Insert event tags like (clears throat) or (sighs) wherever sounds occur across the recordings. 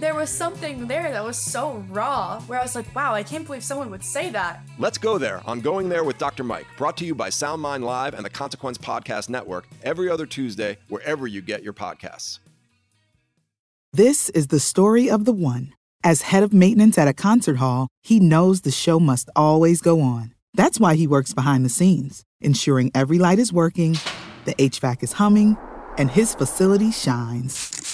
There was something there that was so raw where I was like, wow, I can't believe someone would say that. Let's go there on Going There with Dr. Mike, brought to you by SoundMind Live and the Consequence Podcast Network every other Tuesday, wherever you get your podcasts. This is the story of the one. As head of maintenance at a concert hall, he knows the show must always go on. That's why he works behind the scenes, ensuring every light is working, the HVAC is humming, and his facility shines.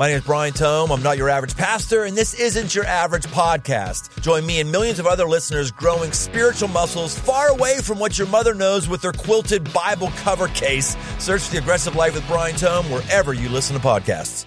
My name is Brian Tome. I'm not your average pastor, and this isn't your average podcast. Join me and millions of other listeners growing spiritual muscles far away from what your mother knows with their quilted Bible cover case. Search The Aggressive Life with Brian Tome wherever you listen to podcasts.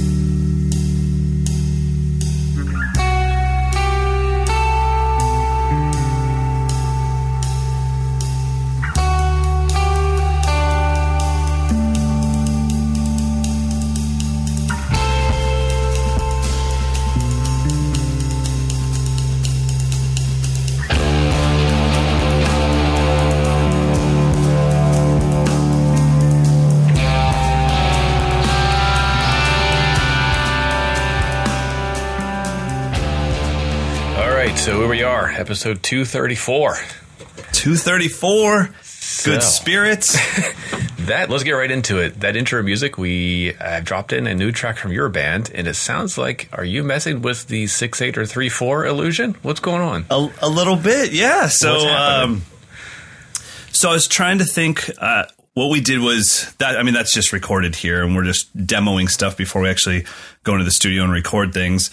episode 234. 234. Good spirits. (laughs) That let's get right into it. That intro music, we uh, dropped in a new track from your band, and it sounds like are you messing with the six eight or three four illusion? What's going on? a, a little bit, yeah. So, um, so I was trying to think. Uh, what we did was that. I mean, that's just recorded here, and we're just demoing stuff before we actually go into the studio and record things.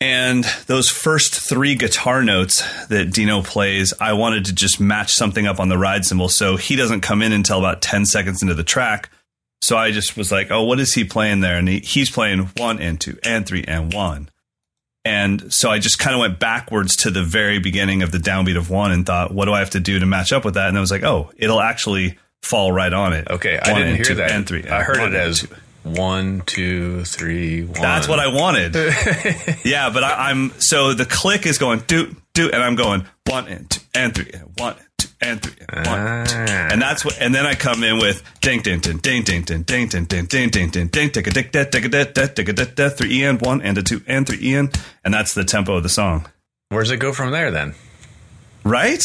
And those first three guitar notes that Dino plays, I wanted to just match something up on the ride cymbal. So he doesn't come in until about 10 seconds into the track. So I just was like, oh, what is he playing there? And he, he's playing one and two and three and one. And so I just kind of went backwards to the very beginning of the downbeat of one and thought, what do I have to do to match up with that? And I was like, oh, it'll actually fall right on it. Okay, I didn't hear two that. And three. I heard it as two. One, two, three, one. That's what I wanted. yeah, but I, I'm so the click is going do do, and I'm going one and two and three and one and two and three and one, and two. Ah. and that's what. And then I come in with ding ding ding ding ding ding ding ding ding ding ding ding ding tick a tick da tick a da da tick a da da three and one and a two and three and, and that's the tempo of the song. Where does it go from there then? Right?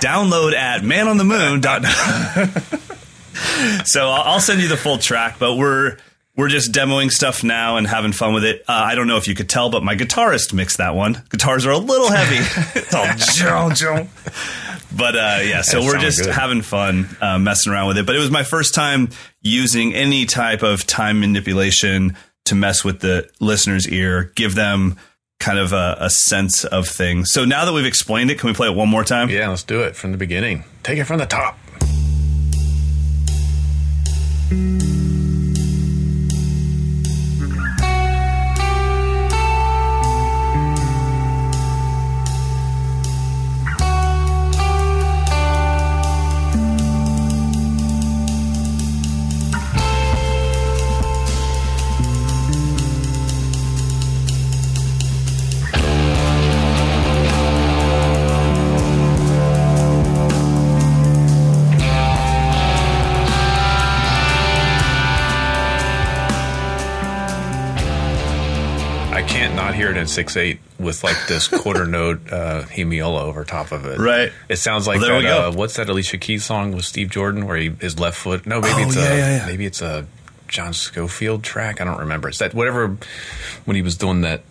Download at manonthemoon.com. (laughs) so I'll send you the full track, but we're we're just demoing stuff now and having fun with it. Uh, I don't know if you could tell, but my guitarist mixed that one. Guitars are a little heavy. (laughs) it's all (laughs) jong, jong. But uh, yeah, so That we're just good. having fun uh, messing around with it. But it was my first time using any type of time manipulation to mess with the listener's ear, give them kind of a, a sense of things. So now that we've explained it, can we play it one more time? Yeah, let's do it from the beginning. Take it from the top. Thank you. 9.68 with like this (laughs) quarter note uh, hemiola over top of it. Right. It sounds like well, that, uh, what's that Alicia Keys song with Steve Jordan where he his left foot? No, maybe oh, it's yeah, a yeah, yeah. maybe it's a John Scofield track. I don't remember. It's that whatever when he was doing that.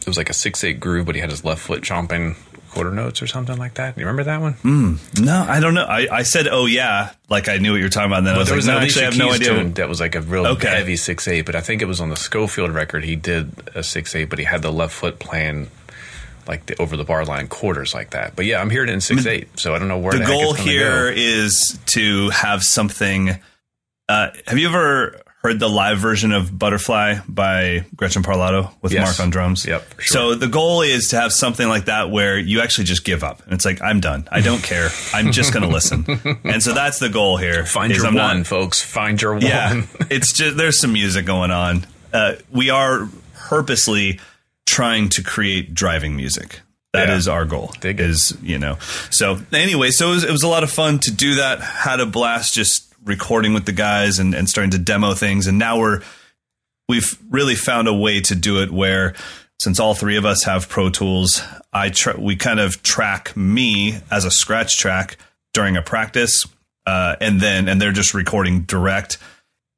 It was like a six eight groove, but he had his left foot chomping quarter notes or something like that. You remember that one? Mm. No, I don't know. I, I said, oh yeah, like I knew what you were talking about. And then I was there like, was no, actually, I have no idea. that was like a real Okay. heavy six eight, but I think it was on the Scofield record. He did a six eight, but he had the left foot playing like the over the bar line quarters like that. But yeah, I'm hearing it in six eight, so I don't know where the the, goal here go. is to have something. Uh, have you ever heard the live version of Butterfly by Gretchen Parlato with Yes. Mark on drums? Yep, sure. So the goal is to have something like that where you actually just give up and it's like I'm done. I don't care. I'm just going (laughs) to listen. And so that's the goal here. Find your I'm one, not- folks. Find your one. yeah, (laughs) it's just there's some music going on. Uh, we are purposely trying to create driving music. That is Yeah. our goal. Dig it. Is you know. So anyway, so it was, it was a lot of fun to do that. Had a blast just recording with the guys and, and starting to demo things. And now we're we've really found a way to do it where since all three of us have Pro Tools, I we kind of track me as a scratch track during a practice, uh, and then and they're just recording direct.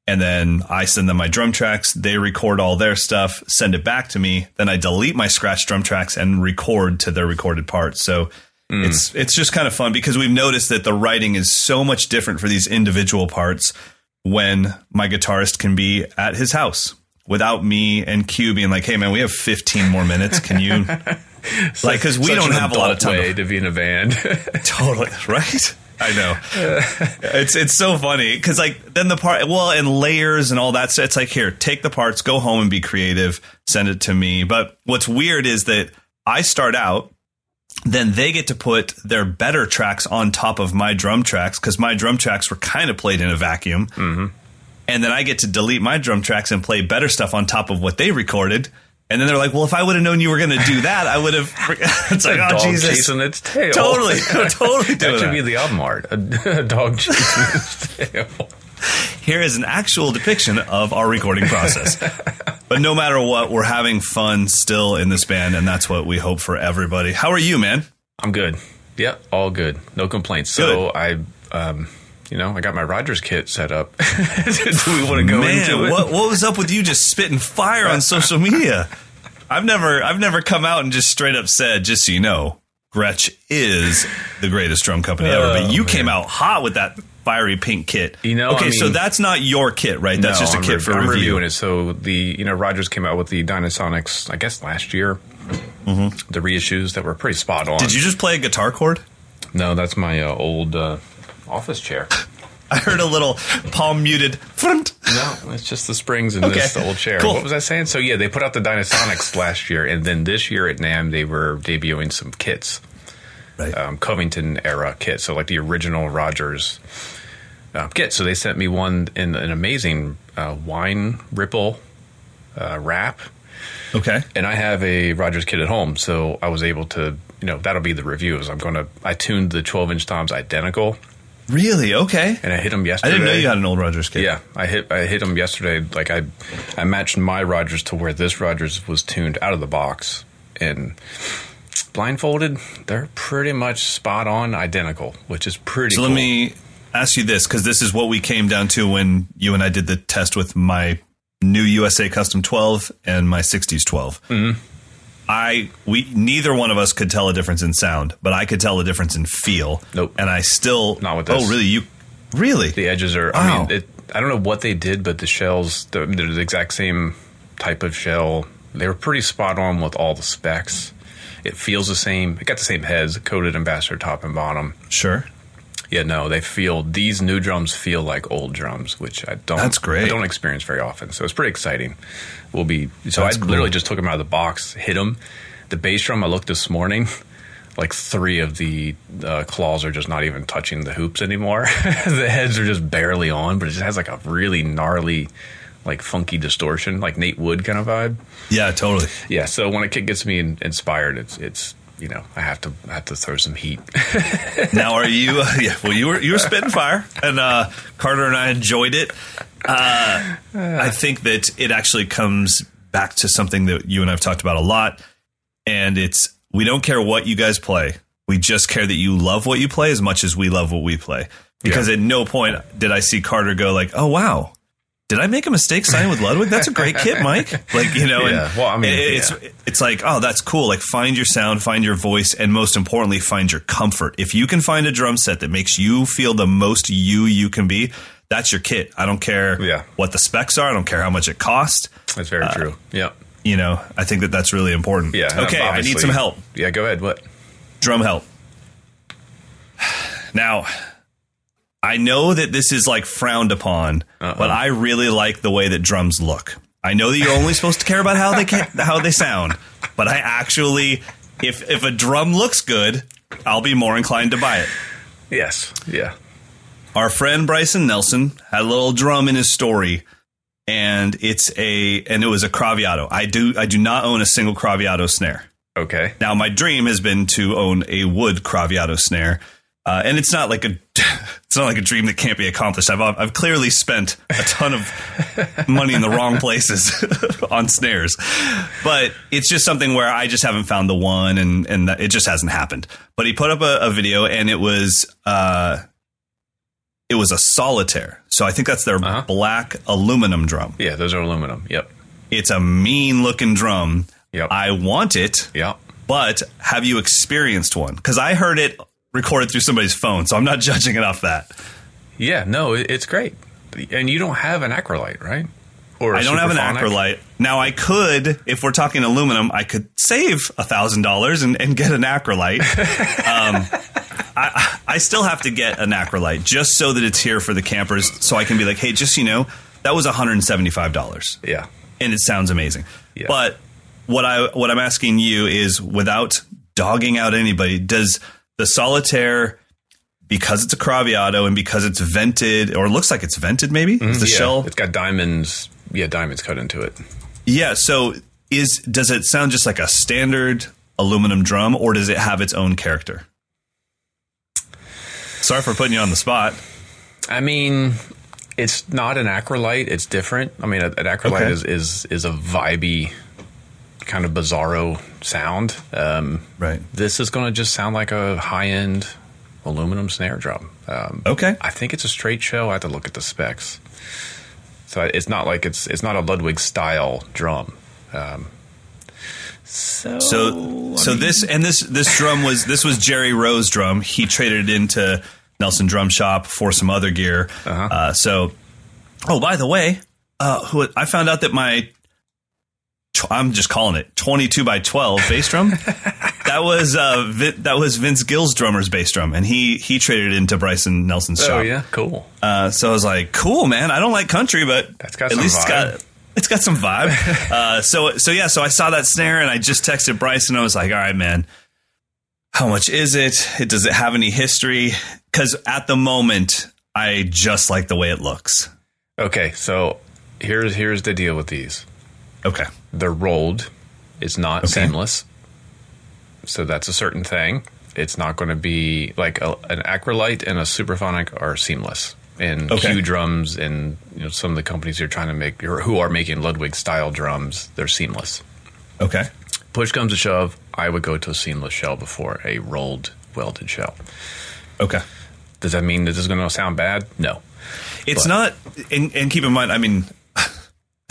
And then I send them my drum tracks. They record all their stuff, send it back to me. Then I delete my scratch drum tracks and record to their recorded parts. So Mm. it's it's just kind of fun because we've noticed that the writing is so much different for these individual parts when my guitarist can be at his house without me and Q being like, "Hey man, we have 15 more minutes. Can you?" (laughs) like because we don't have a lot of time. way to be in a band. (laughs) totally right. I know. (laughs) it's it's so funny because like then the part well and layers and all that. So it's like here, take the parts, go home and be creative, send it to me. But what's weird is that I start out. Then they get to put their better tracks on top of my drum tracks because my drum tracks were kind of played in a vacuum. Mm-hmm. And then I get to delete my drum tracks and play better stuff on top of what they recorded. And then they're like, "Well, if I would have known you were going to do that, I would have." (laughs) it's (laughs) like, a "Oh dog Jesus!" chasing its tail. Totally, (laughs) totally that should that. be the album art. A, a dog chasing its tail. Here is an actual depiction of our recording process. but no matter what, we're having fun still in this band, and that's what we hope for everybody. How are you, man? I'm good. Yep, all good. No complaints. So I, um, you know, I got my Rogers kit set up. (laughs) Do we want to go man, into it? what what was up with you just spitting fire on social media? I've never I've never come out and just straight up said, just so you know, Gretsch is the greatest drum company ever. But Oh, you came out hot with that fiery pink kit. You know, okay, I so that's not your kit, right? That's No, just a I'm kit rev- for I'm review. reviewing it. So the you know Rogers came out with the Dyna-Sonics, I guess last year. The reissues that were pretty spot on. Mm-hmm. Did you just play a guitar chord? No, that's my uh, old uh, office chair. (laughs) I heard a little palm muted front. No, it's just the springs in Okay. this old chair. Cool. What was I saying? So yeah, they put out the Dyna-Sonics last year, and then this year at NAMM they were debuting some kits, Right. um, Covington era kits. So like the original Rogers uh, kit. So they sent me one in an amazing uh, wine ripple uh, wrap, Okay. and I have a Rogers kit at home, so I was able to. You know that'll be the reviews. I'm gonna. I tuned the 12 inch toms identical, Really? Okay. and I hit them yesterday. I didn't know you had an old Rogers kit. Yeah, I hit I hit them yesterday. Like I, I matched my Rogers to where this Rogers was tuned out of the box, and blindfolded, they're pretty much spot on, identical, which is pretty. So cool. let me ask you this, because this is what we came down to when you and I did the test with my new USA Custom 12 and my 60s 12. Mm-hmm. I we neither one of us could tell a difference in sound, but I could tell a difference in feel. Nope. And I still Not with this. Oh, really? You really? The edges are. Wow. I mean, it, I don't know what they did, but the shells, they're, they're the exact same type of shell. They were pretty spot on with all the specs. It feels the same. It got the same heads, coated ambassador top and bottom. sure. Yeah, no, they feel these new drums feel like old drums, which I don't. That's great. I don't experience very often, so it's pretty exciting. We'll be. So That's I cool. literally just took them out of the box, hit them. The bass drum, I looked this morning. (laughs) Like three of the uh, claws are just not even touching the hoops anymore. (laughs) the heads are just barely on, but it just has like a really gnarly, like funky distortion, like Nate Wood kind of vibe. Yeah, totally. Yeah. So when a kid gets me in, inspired, it's it's you know I have to I have to throw some heat. (laughs) now are you yeah well you were you were spitting fire and uh carter and i enjoyed it uh i think that it actually comes back to something that you and I've talked about a lot, and it's we don't care what you guys play. We just care that you love what you play as much as we love what we play. Because at no point did I see Carter go like, "Oh wow, did I make a mistake signing with Ludwig? That's a great kit, (laughs) Mike." Like you know, Yeah, and well, I mean, it- it's it's like, oh, that's cool. Like find your sound, find your voice, and most importantly, find your comfort. If you can find a drum set that makes you feel the most you you can be, that's your kit. I don't care Yeah. what the specs are. I don't care how much it costs. That's very uh, true. Yeah. You know, I think that that's really important. Yeah. Okay, I need some help. Yeah, go ahead. What? Drum help. (sighs) Now, I know that this is like frowned upon, but I really like the way that drums look. I know that you're only supposed to care about how they can, how they sound, but I actually, if if a drum looks good, I'll be more inclined to buy it. Yes. Yeah. Our friend Bryson Nelson had a little drum in his story, and it's a and it was a Craviotto. I do I do not own a single Craviotto snare. Okay. Now, my dream has been to own a wood Craviotto snare, uh, and it's not like a (laughs) it's not like a dream that can't be accomplished. I've I've clearly spent a ton of money in the wrong (laughs) places (laughs) on snares, but it's just something where I just haven't found the one, and and that, it just hasn't happened. But he put up a, a video, and it was. Uh, it was a solitaire. So I think that's their Uh-huh. black aluminum drum. Yeah, those are aluminum. Yep. It's a mean looking drum. Yep. I want it. Yep. But have you experienced one? Because I heard it recorded through somebody's phone, so I'm not (laughs) judging it off that. Yeah. No, it's great. And you don't have an acrolite, right? Or I I don't have an acrolite. Now I could, if we're talking aluminum, I could save a thousand dollars and and get an acrolite. (laughs) um, I, I still have to get an acrolite just so that it's here for the campers, so I can be like, hey, just you know, that was 175 dollars. Yeah. and it sounds amazing. Yeah. But what I what I'm asking you is, without dogging out anybody, does the solitaire, because it's a Craviotto and because it's vented or looks like it's vented, maybe is mm-hmm. the. Yeah, shell? It's got diamonds. Yeah, diamonds cut into it. Yeah. So is does it sound just like a standard aluminum drum, or does it have its own character? Sorry for putting you on the spot. I mean, it's not an acrolite. It's different. I mean, an acrolite Okay. is, is is a vibey kind of bizarro sound. Um, Right. This is going to just sound like a high end aluminum snare drum. Um, Okay. I think it's a straight shell. I have to look at the specs. So it's not like it's it's not a Ludwig style drum. Um, so So so this and this this drum was this was Jerry Roe's drum. He traded it into Nelson Drum Shop for some other gear. Uh-huh. Uh, so oh by the way, uh, who I found out that my I'm just calling it 22 by 12 bass drum. (laughs) that was uh, Vin, that was Vince Gill's drummer's bass drum, and he he traded it into Bryson Nelson's oh shop. Oh yeah, cool. Uh, so I was like, cool, man. I don't like country, but That's got at least vibe. it's got it's got some vibe. (laughs) uh, so so yeah, so I saw that snare and I just texted Bryson. and I was like, all right, man. How much is it? it does it have any history? Because at the moment, I just like the way it looks. Okay, so here's here's the deal with these. Okay. They're rolled. It's not Okay. seamless. So that's a certain thing. It's not going to be like a, an acrolite and a Supraphonic are seamless. And Okay. Q drums and you know some of the companies who are trying to make or who are making Ludwig style drums, they're seamless. Okay. Push comes to shove, I would go to a seamless shell before a rolled welded shell. Okay. Does that mean that this is going to sound bad? No. It's But- not, and, and keep in mind, I mean,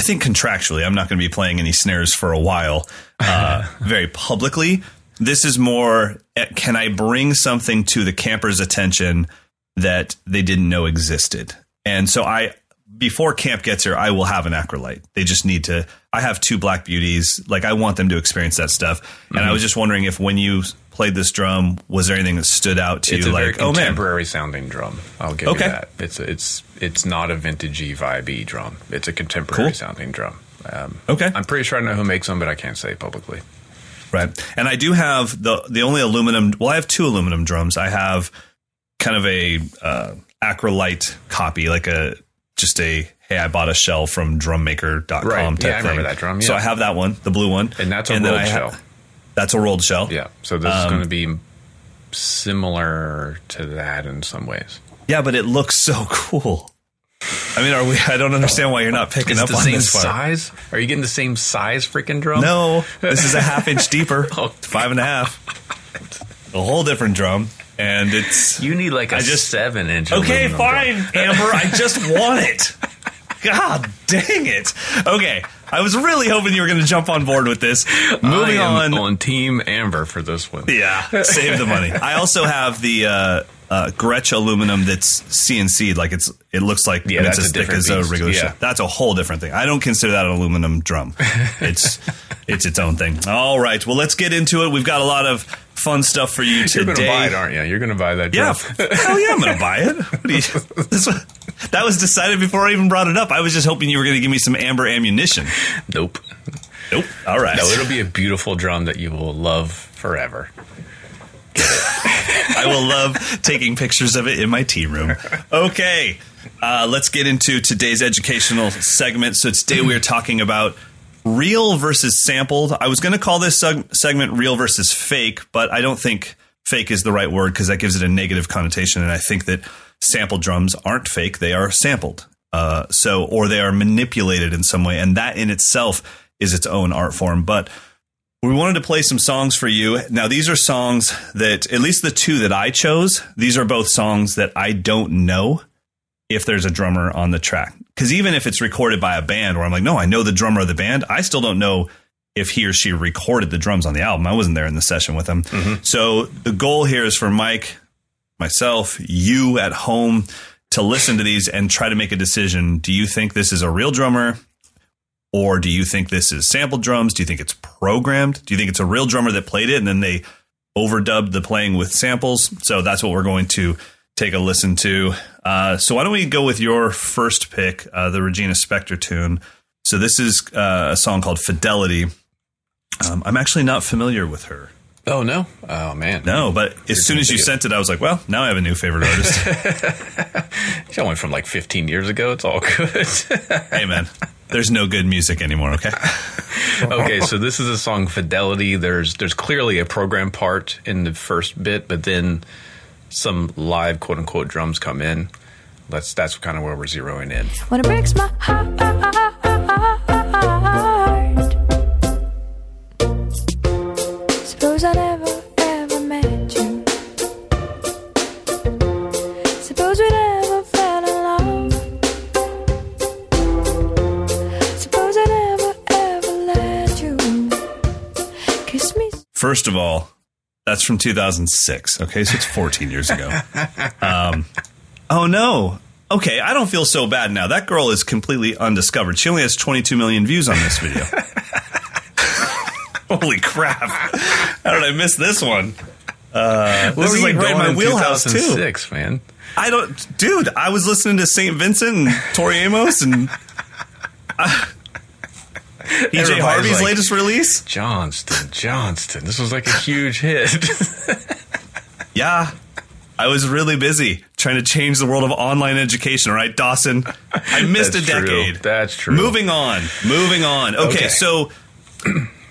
think contractually, I'm not going to be playing any snares for a while, uh, (laughs) very publicly. This is more, eh, can I bring something to the camper's attention that they didn't know existed? And so I, before camp gets here, I will have an acrolite. They just need to, I have two black beauties. Like I want them to experience that stuff. And I was just wondering if when you played this drum, was there anything that stood out to It's you? Like, oh man, contemporary sounding drum. I'll give Okay. you that. It's it's it's not a vintagey vibey drum. It's a contemporary Cool. sounding drum. Um, okay. I'm pretty sure I know who makes them, but I can't say publicly. Right. And I do have the the only aluminum. Well, I have two aluminum drums. I have kind of a uh, acrolite copy, like a just a hey, I bought a shell from drummaker.com Right. type Yeah, I thing. remember that drum, So. I have that one, the blue one, And that's a then rolled I ha- shell. That's a rolled shell. Yeah. So this is Um, going to be similar to that in some ways. Yeah, but it looks so (laughs) cool. I mean, are we? I don't understand why you're not picking Is it up the on same this part. size? Are you getting the same size freaking drum? No, (laughs) this is a half inch deeper, (laughs) oh, five and a half. A whole different drum, and it's You need like a I just- seven inch. okay. Fine, drum. Amber. I just want it. God dang it. Okay, I was really hoping you were going to jump on board with this. Moving on. on Team Amber for this one. Yeah, save the money. I also have the uh, uh, Gretsch aluminum that's CNC. Like it's, it looks like Yeah, it's that's as a thick different as a beast. regular Yeah. shit. That's a whole different thing. I don't consider that an aluminum drum. It's, (laughs) it's its own thing. All right, well, let's get into it. We've got a lot of fun stuff for you You're today. gonna buy it, aren't you? You're gonna buy that Yeah, drum. hell yeah, I'm gonna buy it. What do you, (laughs) this, that was decided before I even brought it up. I was just hoping you were gonna give me some amber ammunition. nope. Nope. All right. No, it'll be a beautiful drum that you will love forever. (laughs) I will love taking pictures of it in my tea room. Okay, uh, let's get into today's educational segment. So today we are talking about real versus sampled. I was going to call this seg- segment real versus fake, but I don't think fake is the right word because that gives it a negative connotation. And I think that sampled drums aren't fake; they are sampled. Uh, so, or they are manipulated in some way, and that in itself is its own art form. But we wanted to play some songs for you. Now, these are songs that, at least the two that I chose, these are both songs that I don't know if there's a drummer on the track. Because even if it's recorded by a band where I'm like, no, I know the drummer of the band, I still don't know if he or she recorded the drums on the album. I wasn't there in the session with them. So the goal here is for Mike, myself, you at home to listen to these and try to make a decision. Do you think this is a real drummer? Or do you think this is sampled drums? Do you think it's programmed? Do you think it's a real drummer that played it and then they overdubbed the playing with samples? So that's what we're going to take a listen to. Uh, so why don't we go with your first pick, uh, the Regina Spektor tune? So this is uh, a song called Fidelity. Um, I'm actually not familiar with her. Oh no! Oh man! No, but as soon as you sent it, I was like, well, now I have a new favorite (laughs) artist. it's only from like 15 years ago. It's all good. hey, man, there's no good music anymore, okay? (laughs) okay, so this is a song "Fidelity." There's there's clearly a program part in the first bit, but then some live quote unquote drums come in. That's that's kind of where we're zeroing in. When it breaks my heart. Suppose I never ever met you. Suppose we never fell in love. Suppose I never ever let you kiss me. First of all, that's from 2006. Okay, so it's 14 years ago. (laughs) Um, oh no. Okay, I don't feel so bad now. That girl is completely undiscovered. She only has 22 million views on this video. (laughs) (laughs) Holy crap! How did I miss this one? Uh, this is like right in my wheelhouse too. 2006, man. I don't, dude. I was listening to Saint Vincent and Tori Amos and uh, PJ Harvey's like- latest release. Johnston, Johnston. This was like a huge hit. (laughs) Yeah. I was really busy trying to change the world of online education, right, Dawson? I missed That's a true. decade. That's true. Moving on. Moving on. Okay, Okay. so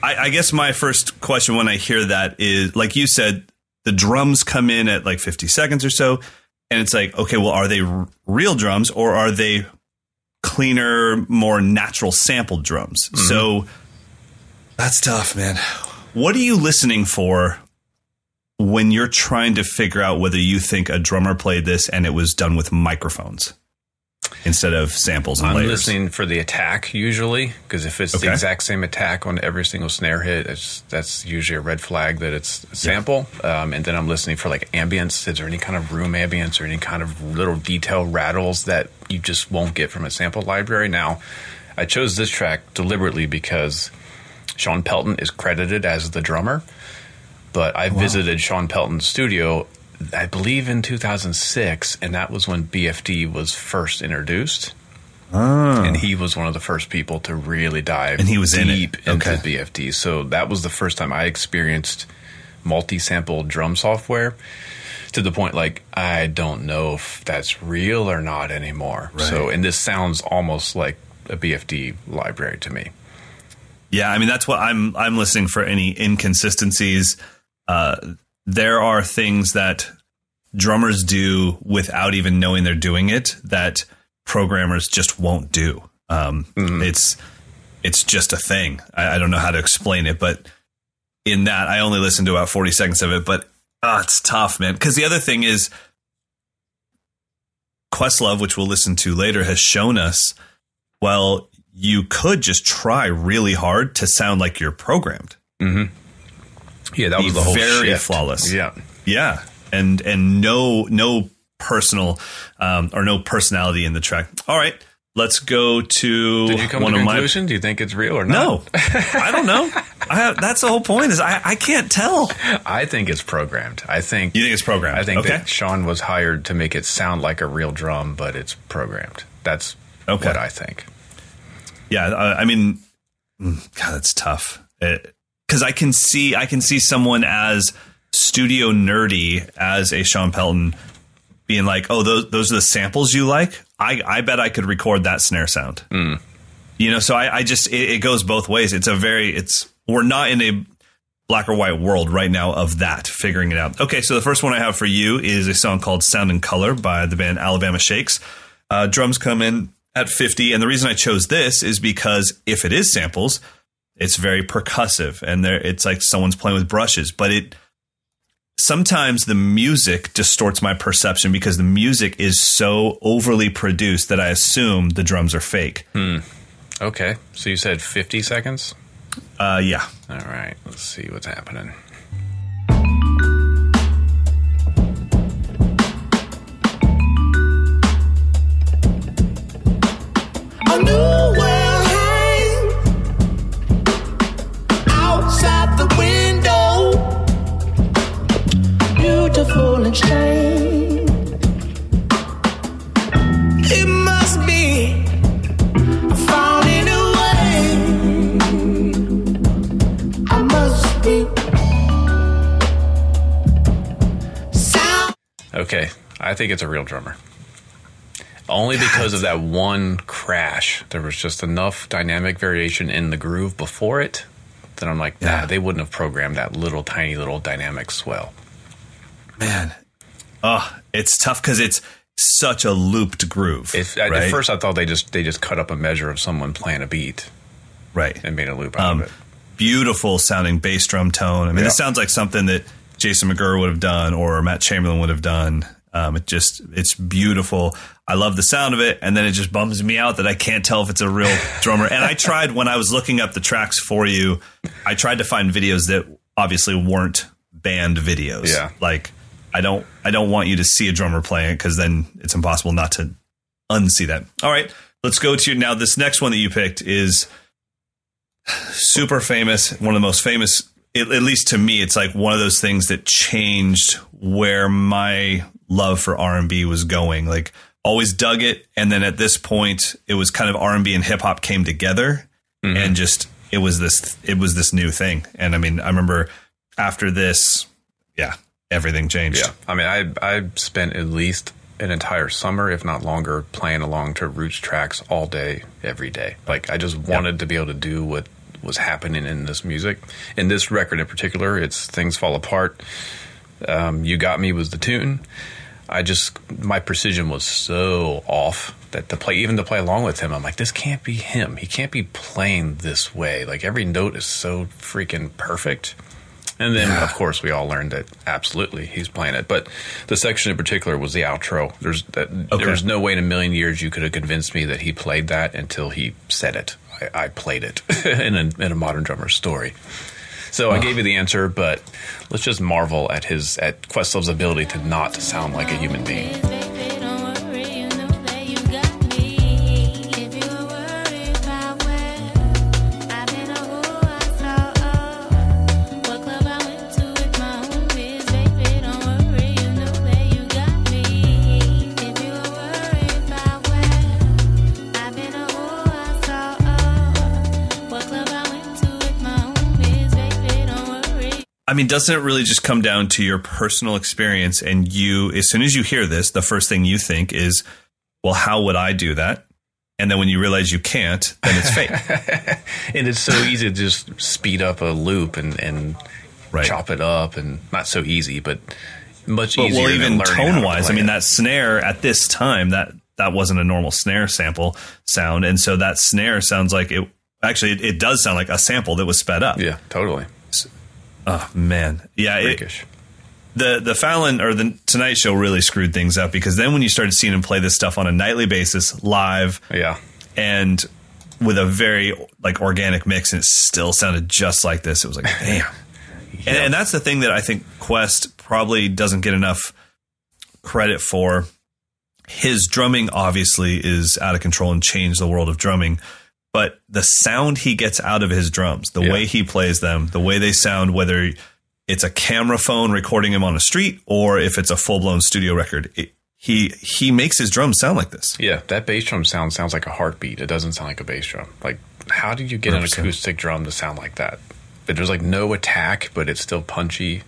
I, I guess my first question when I hear that is like you said, the drums come in at like 50 seconds or so. And it's like, okay, well, are they r- real drums or are they cleaner, more natural sampled drums? Mm-hmm. So that's tough, man. What are you listening for when you're trying to figure out whether you think a drummer played this and it was done with microphones instead of samples and I'm layers? listening for the attack usually because if it's Okay. the exact same attack on every single snare hit, it's, that's usually a red flag that it's sample. Um, and then I'm listening for like ambience. Is there any kind of room ambience or any kind of little detail rattles that you just won't get from a sample library? Now, I chose this track deliberately because Shawn Pelton is credited as the drummer, but I visited Shawn Pelton's studio. I believe in 2006, and that was when BFD was first introduced and he was one of the first people to really dive And he was in it. deep into BFD. So that was the first time I experienced multi-sample drum software to the point like I don't know if that's real or not anymore. So and this sounds almost like a BFD library to me. Yeah, I mean that's what I'm I'm listening for any inconsistencies. Uh, there are things that drummers do without even knowing they're doing it that programmers just won't do. Um, It's it's just a thing. I, I don't know how to explain it, but in that, I only listened to about forty seconds of it. But ah, it's tough, man. Because the other thing is, Questlove, which we'll listen to later, has shown us. Well, you could just try really hard to sound like you're programmed. Yeah, that was the whole very shift. flawless. Yeah. Yeah, and and no no personal um, or no personality in the track. All right, let's go to Did you come one to a of my. conclusion? Do you think it's real or No. (laughs) I don't know. I, that's the whole point. Is I, I can't tell. I think it's programmed. I think You think it's programmed? I think Okay. that Shawn was hired to make it sound like a real drum, but it's programmed. That's Okay. what I think. Yeah, I, I mean, mm, God, that's tough. Because I can see, I can see someone as studio nerdy as a Shawn Pelton being like, "Oh, those those are the samples you like." I I bet I could record that snare sound. You know, so I, I just it, it goes both ways. It's a very it's we're not in a black or white world right now of that figuring it out. Okay, so the first one I have for you is a song called "Sound and Color" by the band Alabama Shakes. Uh, drums come in at 50. And the reason I chose this is because if it is samples, it's very percussive and there it's like someone's playing with brushes, but it sometimes the music distorts my perception because the music is so overly produced that I assume the drums are fake. Okay, so you said 50 seconds? Uh, yeah. All right, let's see what's happening. A new world beautiful. It must be finding a. I must be sound. Okay, I think it's a real drummer. Only because of that one crash. There was just enough dynamic variation in the groove before it that I'm like, nah, Yeah. they wouldn't have programmed that little tiny little dynamic swell. Man. Oh, it's tough because it's such a looped groove. If, at- right? At first, I thought they just they just cut up a measure of someone playing a beat right. and made a loop out Um, of it. beautiful sounding bass drum tone. I mean, Yeah. this sounds like something that Jason McGerr would have done or Matt Chamberlain would have done. Um, it just, it's beautiful. I love the sound of it. And then it just bums me out that I can't tell if it's a real (laughs) drummer. And I tried when I was looking up the tracks for you, I tried to find videos that obviously weren't band videos. Yeah. Like, I don't, I don't want you to see a drummer playing it because then it's impossible not to unsee that. All right. Let's go to now. This next one that you picked is super famous, one of the most famous, at, at least to me, it's like one of those things that changed where my love for R&B was going. Like always dug it. And then at this point, it was kind of R&B and hip hop came together mm-hmm. and just, it was this, it was this new thing. And I mean, I remember after this, yeah, everything changed. Yeah, I mean, I I spent at least an entire summer, if not longer, playing along to Roots tracks all day, every day. Like I just wanted to be able to do what was happening in this music. In this record in particular, it's "Things Fall Apart." Um, "You Got Me" was the tune. I just my precision was so off that to play even to play along with him, I'm like, this can't be him. He can't be playing this way. Like every note is so freaking perfect. And then, of course, we all learned that absolutely he's playing it. But the section in particular was the outro. There's that, Okay. there was no way in a million years you could have convinced me that he played that until he said it. I, I played it (laughs) in a in a modern drummer story. So I gave you the answer, but let's just marvel at his at Questlove's ability to not sound like a human being. Mean, doesn't it really just come down to your personal experience? And you, as soon as you hear this, the first thing you think is, well, how would I do that? And then when you realize you can't, then it's fake. (laughs) And it's so easy to just speed up a loop and and Right. chop it up, and not so easy, but much But, easier. well, even learning how to tone wise, I mean, it. that snare at this time, that that wasn't a normal snare sample sound, and so that snare sounds like it. Actually, it, it does sound like a sample that was sped up. Yeah, totally. Oh man, yeah. It, the the Fallon or the Tonight Show really screwed things up because then when you started seeing him play this stuff on a nightly basis, live, Yeah. and with a very like organic mix, and it still sounded just like this. It was like, (laughs) damn. and, and that's the thing that I think Quest probably doesn't get enough credit for. His drumming obviously is out of control and changed the world of drumming, but the sound he gets out of his drums, the Yeah. way he plays them, the way they sound, whether it's a camera phone recording him on a street or if it's a full blown studio record, it, he he makes his drums sound like this. Yeah, that bass drum sound sounds like a heartbeat. It doesn't sound like a bass drum. Like, how did you get an 100%. acoustic drum to sound like that? But there's like no attack, but it's still punchy.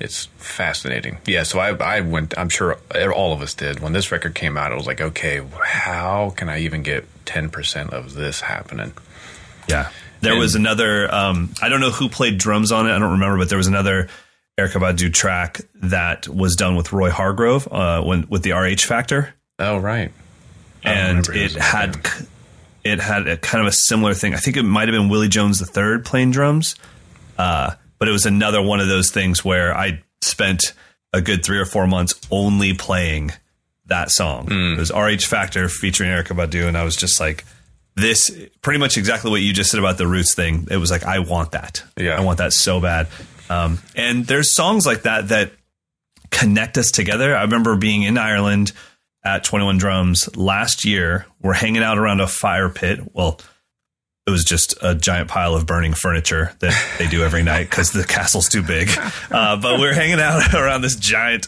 It's fascinating. Yeah, so I, I went, I'm sure all of us did. When this record came out, it was like, okay, how can I even get 10% of this happening? Yeah. There And- was another, um, I don't know who played drums on it. I don't remember, but there was another Erykah Badu track that was done with Roy Hargrove uh, when, with the RH Factor. Oh, right. And it had it had a kind of a similar thing. I think it might have been Willie Jones III playing drums, uh, but it was another one of those things where I spent a good three or four months only playing that song. Hmm. It was RH Factor featuring Erykah Badu, and I was just like, this pretty much exactly what you just said about the Roots thing. It was like, I want that. Yeah. I want that so bad. Um, and there's songs like that that connect us together. I remember being in Ireland at 21 Drums last year. We're hanging out around a fire pit. Well, it was just a giant pile of burning furniture that they do every night because the castle's too big. Uh, but we're hanging out (laughs) around this giant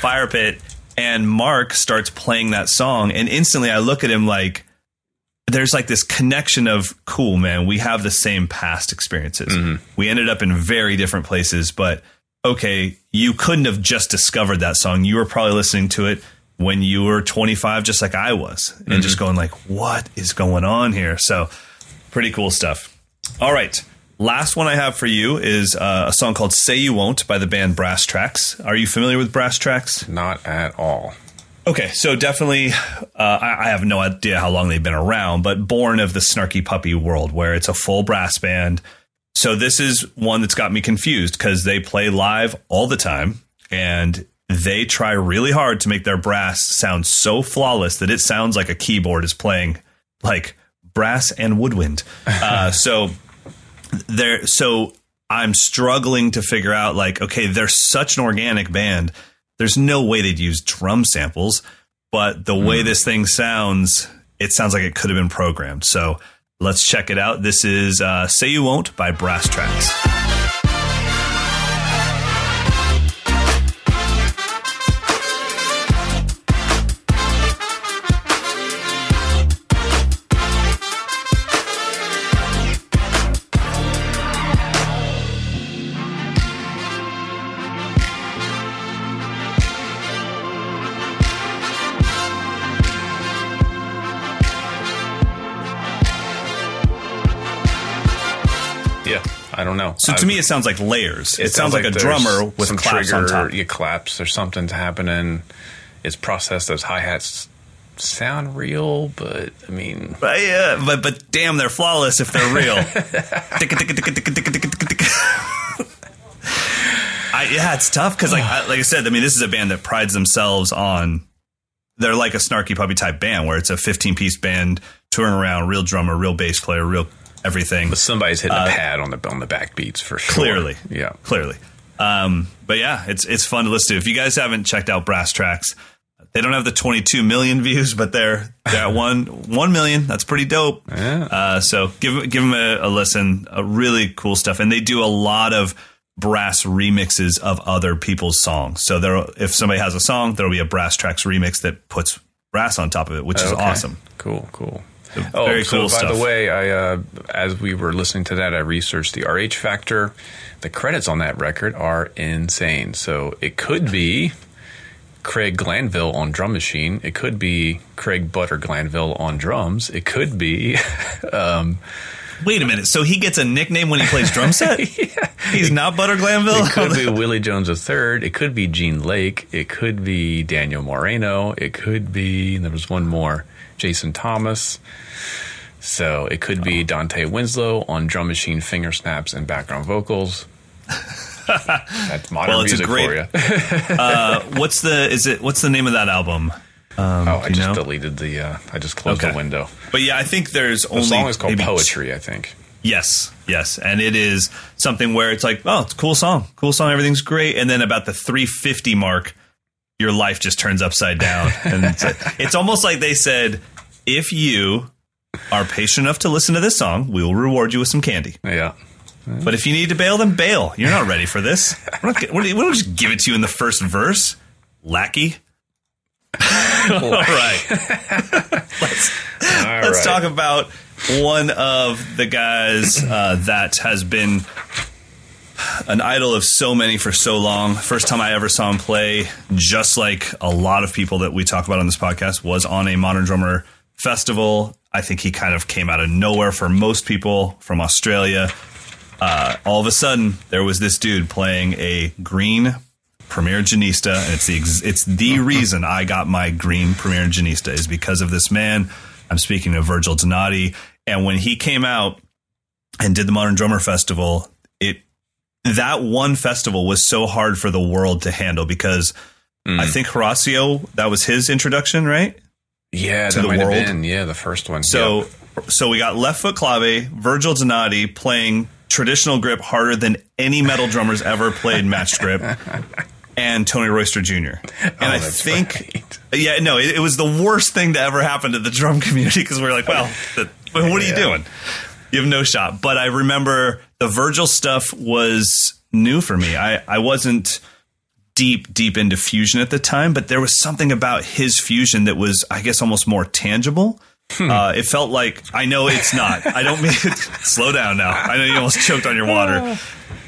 fire pit, and Mark starts playing that song, and instantly I look at him like, there's like this connection of cool man we have the same past experiences. We ended up in very different places but okay you couldn't have just discovered that song. You were probably listening to it when you were 25 just like i was and just going like what is going on here? So pretty cool stuff all right last one i have for you is uh, a song called say you won't by the band brass tracks are you familiar with brass tracks Not at all. Okay, so definitely, uh, I, I have no idea how long they've been around, but born of the Snarky Puppy world where it's a full brass band. So this is one that's got me confused because they play live all the time and they try really hard to make their brass sound so flawless that it sounds like a keyboard is playing like brass and woodwind. (laughs) Uh, so there, so I'm struggling to figure out like, okay, they're such an organic band. There's no way they'd use drum samples, but the way this thing sounds, it sounds like it could have been programmed. So let's check it out. This is uh, Say You Won't by Brass Tracks. So to I've- me, it sounds like layers. It, sounds like, a drummer with some claps trigger, on top. You claps or something's happening. It's processed. Those hi hats sound real, but I mean, But yeah, but but damn, they're flawless if they're real. I, yeah, it's tough because like I, like I said, I mean, this is a band that prides themselves on. They're like a snarky puppy type band where it's a 15 piece band touring around, real drummer, real bass player, real everything. but somebody's hitting a pad on the on the back beats for sure. Uh, Clearly, yeah. clearly. Um, but yeah, it's it's fun to listen to. If you guys haven't checked out Brass Tracks, they don't have the 22 million views, but they're they're at one one million. That's pretty dope. Yeah. Uh, so give give them a, a listen. A really cool stuff, and they do a lot of brass remixes of other people's songs. So there, if somebody has a song, there will be a Brass Tracks remix that puts brass on top of it, which is Okay. awesome. Cool, cool. Very so cool by the way, I uh, as we were listening to that, I researched the RH Factor. The credits on that record are insane. So it could be Craig Glanville on drum machine. It could be Craig Butter Glanville on drums. It could be (laughs) um, Wait a minute. So he gets a nickname when he plays drum set? (laughs) He's not Butter Glanville? It could be (laughs) Willie Jones III. It could be Gene Lake. It could be Daniel Moreno. It could be, there was one more, Jason Thomas. So it could be Dante Winslow on drum machine finger snaps and background vocals. (laughs) That's modern Well, music great- for you. (laughs) uh, what's the is it what's the name of that album? Um, oh, I just know? deleted the. Uh, I just closed Okay. the window. But yeah, I think there's The only song is called Poetry. I think. Yes, yes, and it is something where it's like, oh, it's a cool song, cool song, everything's great, and then about the 350 mark, your life just turns upside down, and it's, it's almost like they said, if you are patient enough to listen to this song, we will reward you with some candy. Yeah. But if you need to bail, then bail. You're not ready for this. We're not, we don't just give it to you in the first verse, lackey. (laughs) All right. let's let's right. talk about one of the guys uh, that has been an idol of so many for so long. First time I ever saw him play, just like a lot of people that we talk about on this podcast, was on a Modern Drummer festival. I think he kind of came out of nowhere for most people from Australia. Uh, all of a sudden, there was this dude playing a green Premier Genista, and it's the ex- it's the (laughs) reason I got my green Premier Genista is because of this man. I'm speaking of Virgil Donati, and when he came out and did the Modern Drummer Festival, it that one festival was so hard for the world to handle because hmm. I think Horacio that was his introduction, right? Yeah, To that the might world? have been. Yeah, the first one. So Yep. so we got left foot clave, Virgil Donati playing traditional grip harder than any metal drummers ever played matched grip, (laughs) and Tony Royster Jr. And oh, I Oh, that's think, right. yeah, no, it, it was the worst thing to ever happen to the drum community because we are like, well, (laughs) the, what are you doing? You have no shot. But I remember the Virgil stuff was new for me. I, I wasn't deep, deep into fusion at the time, but there was something about his fusion that was, I guess, almost more tangible. Uh, it felt like I know it's not. I don't mean (laughs) slow down now. I know you almost choked on your water.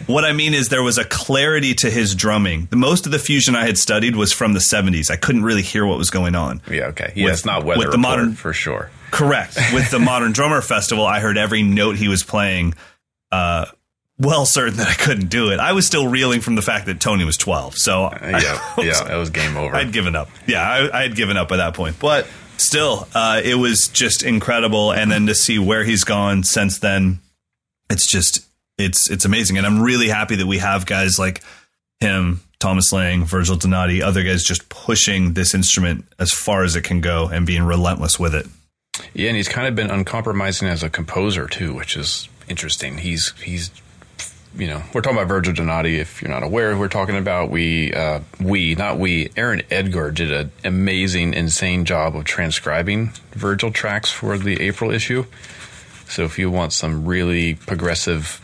What I mean is there was a clarity to his drumming. The most of the fusion I had studied was from the 70s. I couldn't really hear what was going on. yeah, okay. Yeah, with- it's not weather with the modern- for sure. Correct. With the Modern Drummer Festival, I heard every note he was playing. Uh, well, certain that I couldn't do it. I was still reeling from the fact that Tony was 12. So Yeah, (laughs) yeah, that was game over. I'd given up. Yeah, I, I had given up by that point. But still, uh, it was just incredible. And then to see where he's gone since then, it's just it's it's amazing. And I'm really happy that we have guys like him, Thomas Lang, Virgil Donati, other guys just pushing this instrument as far as it can go and being relentless with it. Yeah, and he's kind of been uncompromising as a composer too, which is interesting. He's he's you know we're talking about Virgil Donati. If you're not aware, we're talking about we uh, we not we. Aaron Edgar did an amazing, insane job of transcribing Virgil tracks for the April issue. So if you want some really progressive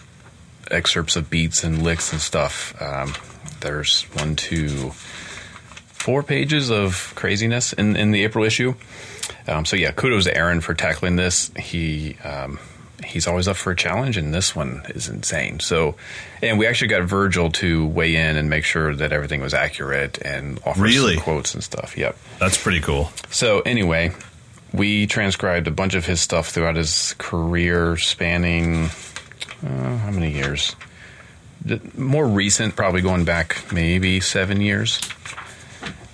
excerpts of beats and licks and stuff, um, there's one, two, four pages of craziness in, in the April issue. Um, so yeah, kudos to Aaron for tackling this. He um, he's always up for a challenge, and this one is insane. So, and we actually got Virgil to weigh in and make sure that everything was accurate and offer Really? some quotes and stuff. Yep. That's pretty cool. So anyway, we transcribed a bunch of his stuff throughout his career, spanning uh, how many years? The- More recent, probably going back maybe seven years.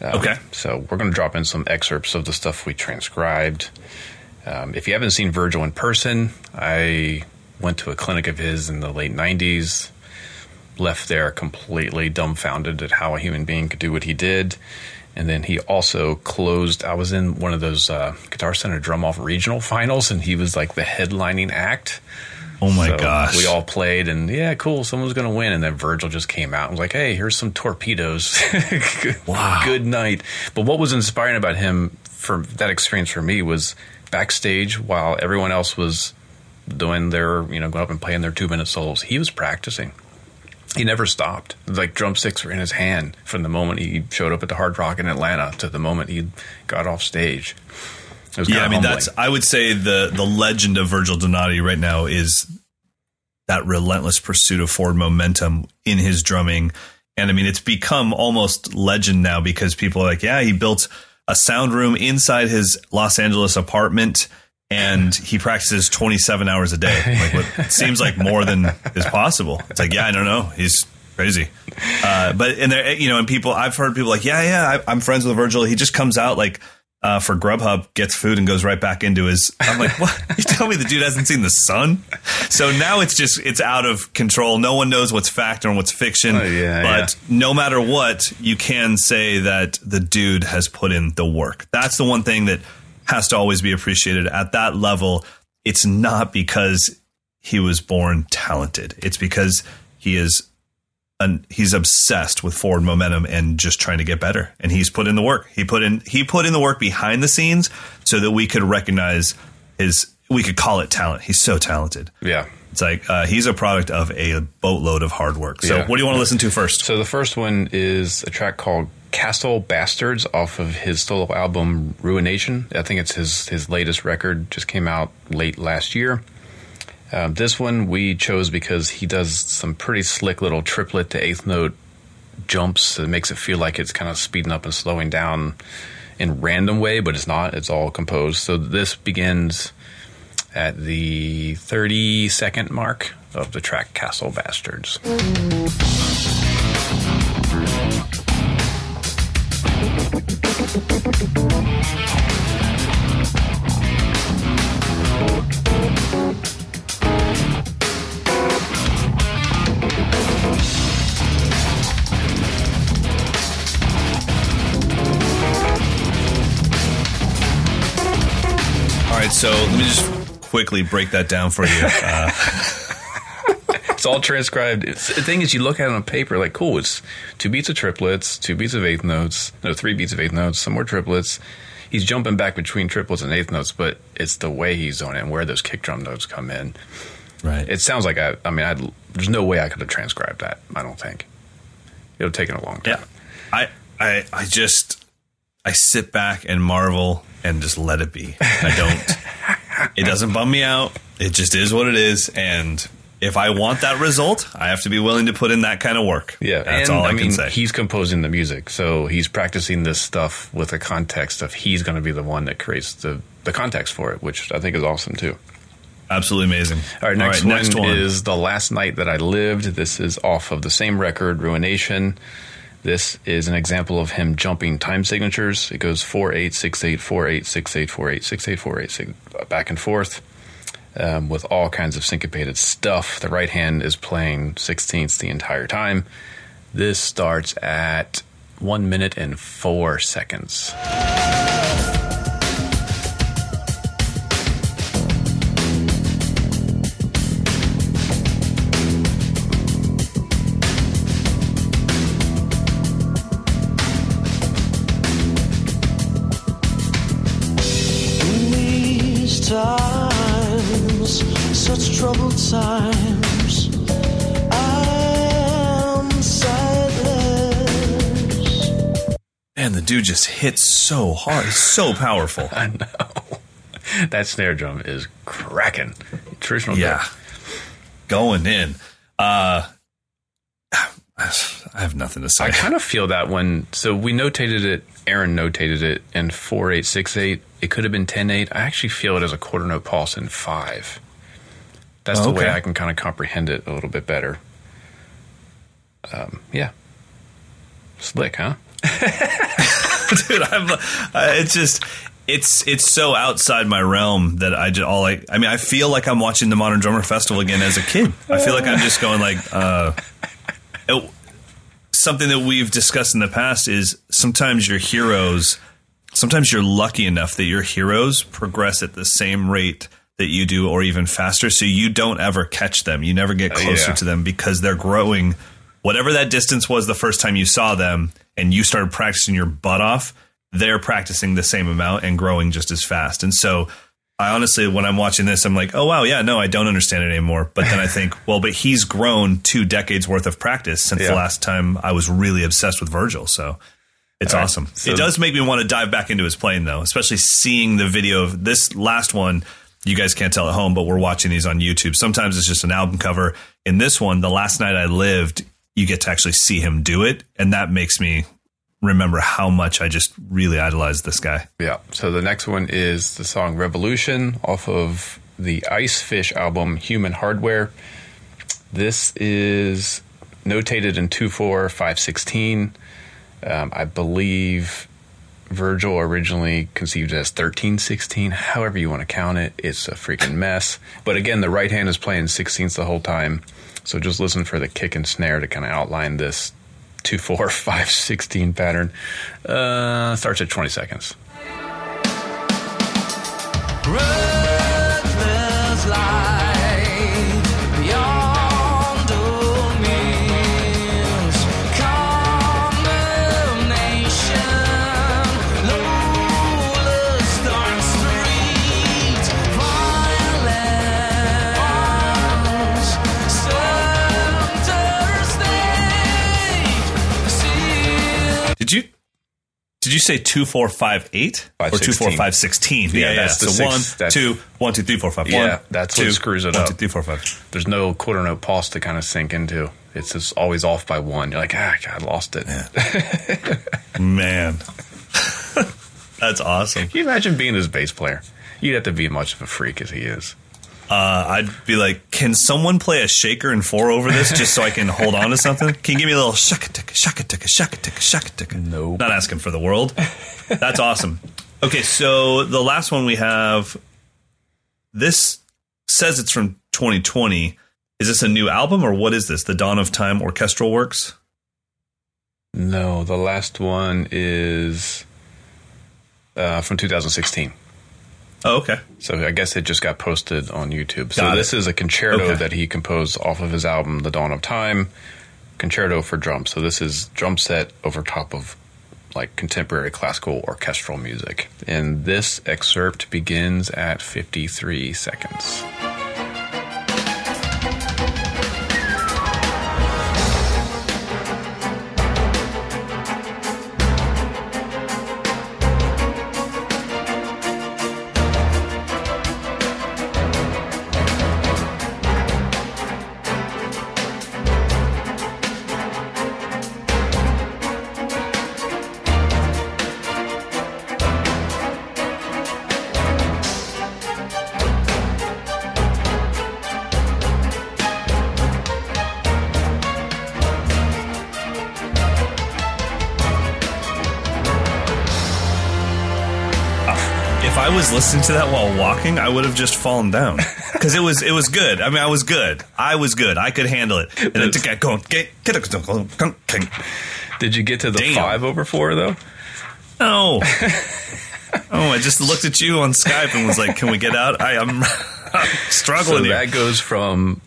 Um, Okay. So we're going to drop in some excerpts of the stuff we transcribed. Um, if you haven't seen Virgil in person, I went to a clinic of his in the late 90s, left there completely dumbfounded at how a human being could do what he did. And then he also closed. I was in one of those uh, Guitar Center Drum Off regional finals, and he was like the headlining act. Oh my So gosh. We all played, and yeah, cool, someone's going to win. And then Virgil just came out and was like, hey, here's some torpedoes. (laughs) wow. Good night. But what was inspiring about him for that experience for me was backstage while everyone else was doing their, you know, going up and playing their two minute solos, he was practicing. He never stopped. Like drumsticks were in his hand from the moment he showed up at the Hard Rock in Atlanta to the moment he got off stage. It was yeah, I mean humbling. that's I would say the the legend of Virgil Donati right now is that relentless pursuit of forward momentum in his drumming. And I mean it's become almost legend now because people are like, yeah, he built a sound room inside his Los Angeles apartment and he practices 27 hours a day. Like what (laughs) seems like more than is possible. It's like, yeah, I don't know. He's crazy. Uh, but and there, you know, and people, I've heard people like, yeah, yeah, I, I'm friends with Virgil. He just comes out like uh, for Grubhub, gets food, and goes right back into his. I'm like, what? You tell me the dude hasn't seen the sun? So now it's just it's out of control. No one knows what's fact or what's fiction. Oh, yeah, but no matter what, you can say that the dude has put in the work. That's the one thing that has to always be appreciated at that level. It's not because he was born talented. It's because he is an, he's obsessed with forward momentum and just trying to get better. And he's put in the work. He put in he put in the work behind the scenes so that we could recognize his we could call it talent. He's so talented. Yeah. It's like uh, he's a product of a boatload of hard work. So, Yeah. what do you want to listen to first? So the first one is a track called Castle Bastards off of his solo album Ruination. I think it's his his latest record. Just came out late last year. Um, this one we chose because he does some pretty slick little triplet to eighth note jumps. It makes it feel like it's kind of speeding up and slowing down in random way, but it's not. It's all composed. So this begins at the 30 second mark of the track Castle Bastards. So let me just quickly break that down for you. Uh, (laughs) it's all transcribed. It's, the thing is, you look at it on paper, like, cool, it's two beats of triplets, two beats of eighth notes, no, three beats of eighth notes, some more triplets. He's jumping back between triplets and eighth notes, but it's the way he's on it and where those kick drum notes come in. right. It sounds like I, I mean, I'd, there's no way I could have transcribed that. I don't think it would have taken a long time. Yeah. I, I, I just, I sit back and marvel and just let it be. I don't, it doesn't bum me out. It just is what it is. And if I want that result, I have to be willing to put in that kind of work. Yeah, That's and, all I, mean, can say. He's composing the music, so he's practicing this stuff with a context of he's going to be the one that creates the the context for it, which I think is awesome too. Absolutely amazing. All right, next, All right, next one, one is The Last Night That I Lived. This is off of the same record, Ruination. This is an example of him jumping time signatures. It goes 4 8 6 8 4 8 6 8 4 8 6 8 4 8 6 back and forth um, with all kinds of syncopated stuff. The right hand is playing sixteenths the entire time. This starts at 1 minute and 4 seconds. Just hits so hard. He's so (laughs) powerful. I know. That snare drum is cracking. Traditional yeah. drum. Going in. Uh, I have nothing to say. I kind of feel that when so we notated it, Aaron notated it in four eight six eight. It could have been ten eight. I actually feel it as a quarter note pulse in five. That's the way I can kind of comprehend it a little bit better. Um, yeah, slick, huh? (laughs) (laughs) dude. I'm, uh, it's just it's it's so outside my realm that I just all I I mean I feel like I'm watching the Modern Drummer Festival again as a kid. I feel like I'm just going like uh, it- something that we've discussed in the past is sometimes your heroes, sometimes you're lucky enough that your heroes progress at the same rate that you do or even faster so you don't ever catch them you never get closer yeah. to them because they're growing whatever that distance was the first time you saw them and you started practicing your butt off they're practicing the same amount and growing just as fast and so I honestly, when I'm watching this, I'm like, oh wow, yeah, no, I don't understand it anymore. But then I think, well, but he's grown two decades worth of practice since Yeah. the last time I was really obsessed with Virgil. So it's All right, awesome. so- it does make me want to dive back into his playing though, especially seeing the video of this last one. You guys can't tell at home, but we're watching these on YouTube. Sometimes it's just an album cover. In this one, the last night I lived, you get to actually see him do it, and that makes me remember how much I just really idolized this guy. Yeah. So the next one is the song Revolution off of the Icefish album Human Hardware. This is notated in 2 4 516. Um, I believe Virgil originally conceived as 1316, however you want to count it. It's a freaking mess. But again, the right hand is playing 16ths the whole time. So just listen for the kick and snare to kind of outline this 2 4 (laughs) 5 16 pattern. Uh, starts at 20 seconds. Breathless did you say two four five eight or two four 516? five sixteen? Yeah, that's the so six- one, two, one, two, three, four, five. Yeah, One, that's two, what screws it one, up. two, three, four, five. There's no quarter note pulse to kind of sink into. It's just always off by one. You're like, ah, I lost it. (laughs) Man, (laughs) that's awesome. Can you imagine being his bass player? You'd have to be much of a freak as he is. Uh, I'd be like, can someone play a shaker and four over this just so I can hold on to something? Can you give me a little shaka ticka, shaka ticka, shaka ticka, shaka ticka? Nope. Not asking for the world. That's awesome. Okay, so the last one we have, this says it's from 2020. Is this a new album or what is this? The Dawn of Time Orchestral Works? No, the last one is uh, from 2016. Oh, okay. So I guess it just got posted on YouTube. So Got this it. is a concerto Okay. that he composed off of his album The Dawn of Time, concerto for drums. So this is drum set over top of like contemporary classical orchestral music. And this excerpt begins at 53 seconds. Listening to that while walking, I would have just fallen down (laughs) because it was it was good. I mean, I was good. I was good. I could handle it. And then to get going, it, Did you get to the Damn. five over four though? no. (laughs) Oh, I just looked at you on Skype and was like, "Can we get out?" I, I'm (laughs) struggling So here. that goes from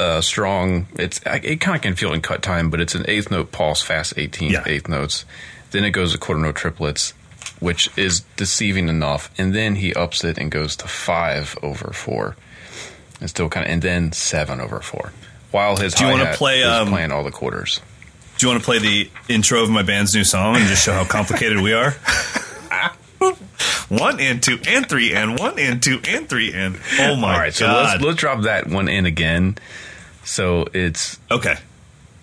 uh, strong. It's it kind of can feel in cut time, but it's an eighth note pulse, fast 18th Yeah. eighth notes. Then it goes to quarter note triplets, which is deceiving enough, and then he ups it and goes to five over four. And still kind of, and then seven over four. While his Do you wanna play, is um, playing all the quarters. Do you want to play the intro of my band's new song and just show how complicated we are? one and two and three and one and two and three and oh my god. all right, so let's let's drop that one in again. So it's okay.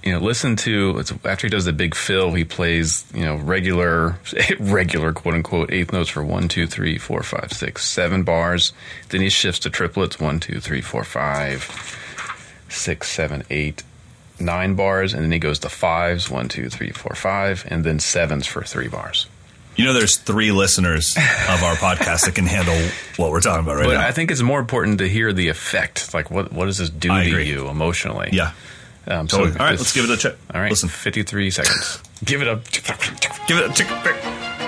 You know, listen to it's, after he does the big fill, he plays you know regular, (laughs) regular quote unquote eighth notes for one, two, three, four, five, six, seven bars. Then he shifts to triplets one, two, three, four, five, six, seven, eight, nine bars, and then he goes to fives one, two, three, four, five, and then sevens for three bars. You know, there's three listeners of our podcast that can handle what we're talking about right but now. I think it's more important to hear the effect. Like, what what does this do to you emotionally? yeah, Um, totally. So All right, let's give it a check. All right, listen, 53 seconds. Give it up. give it a check.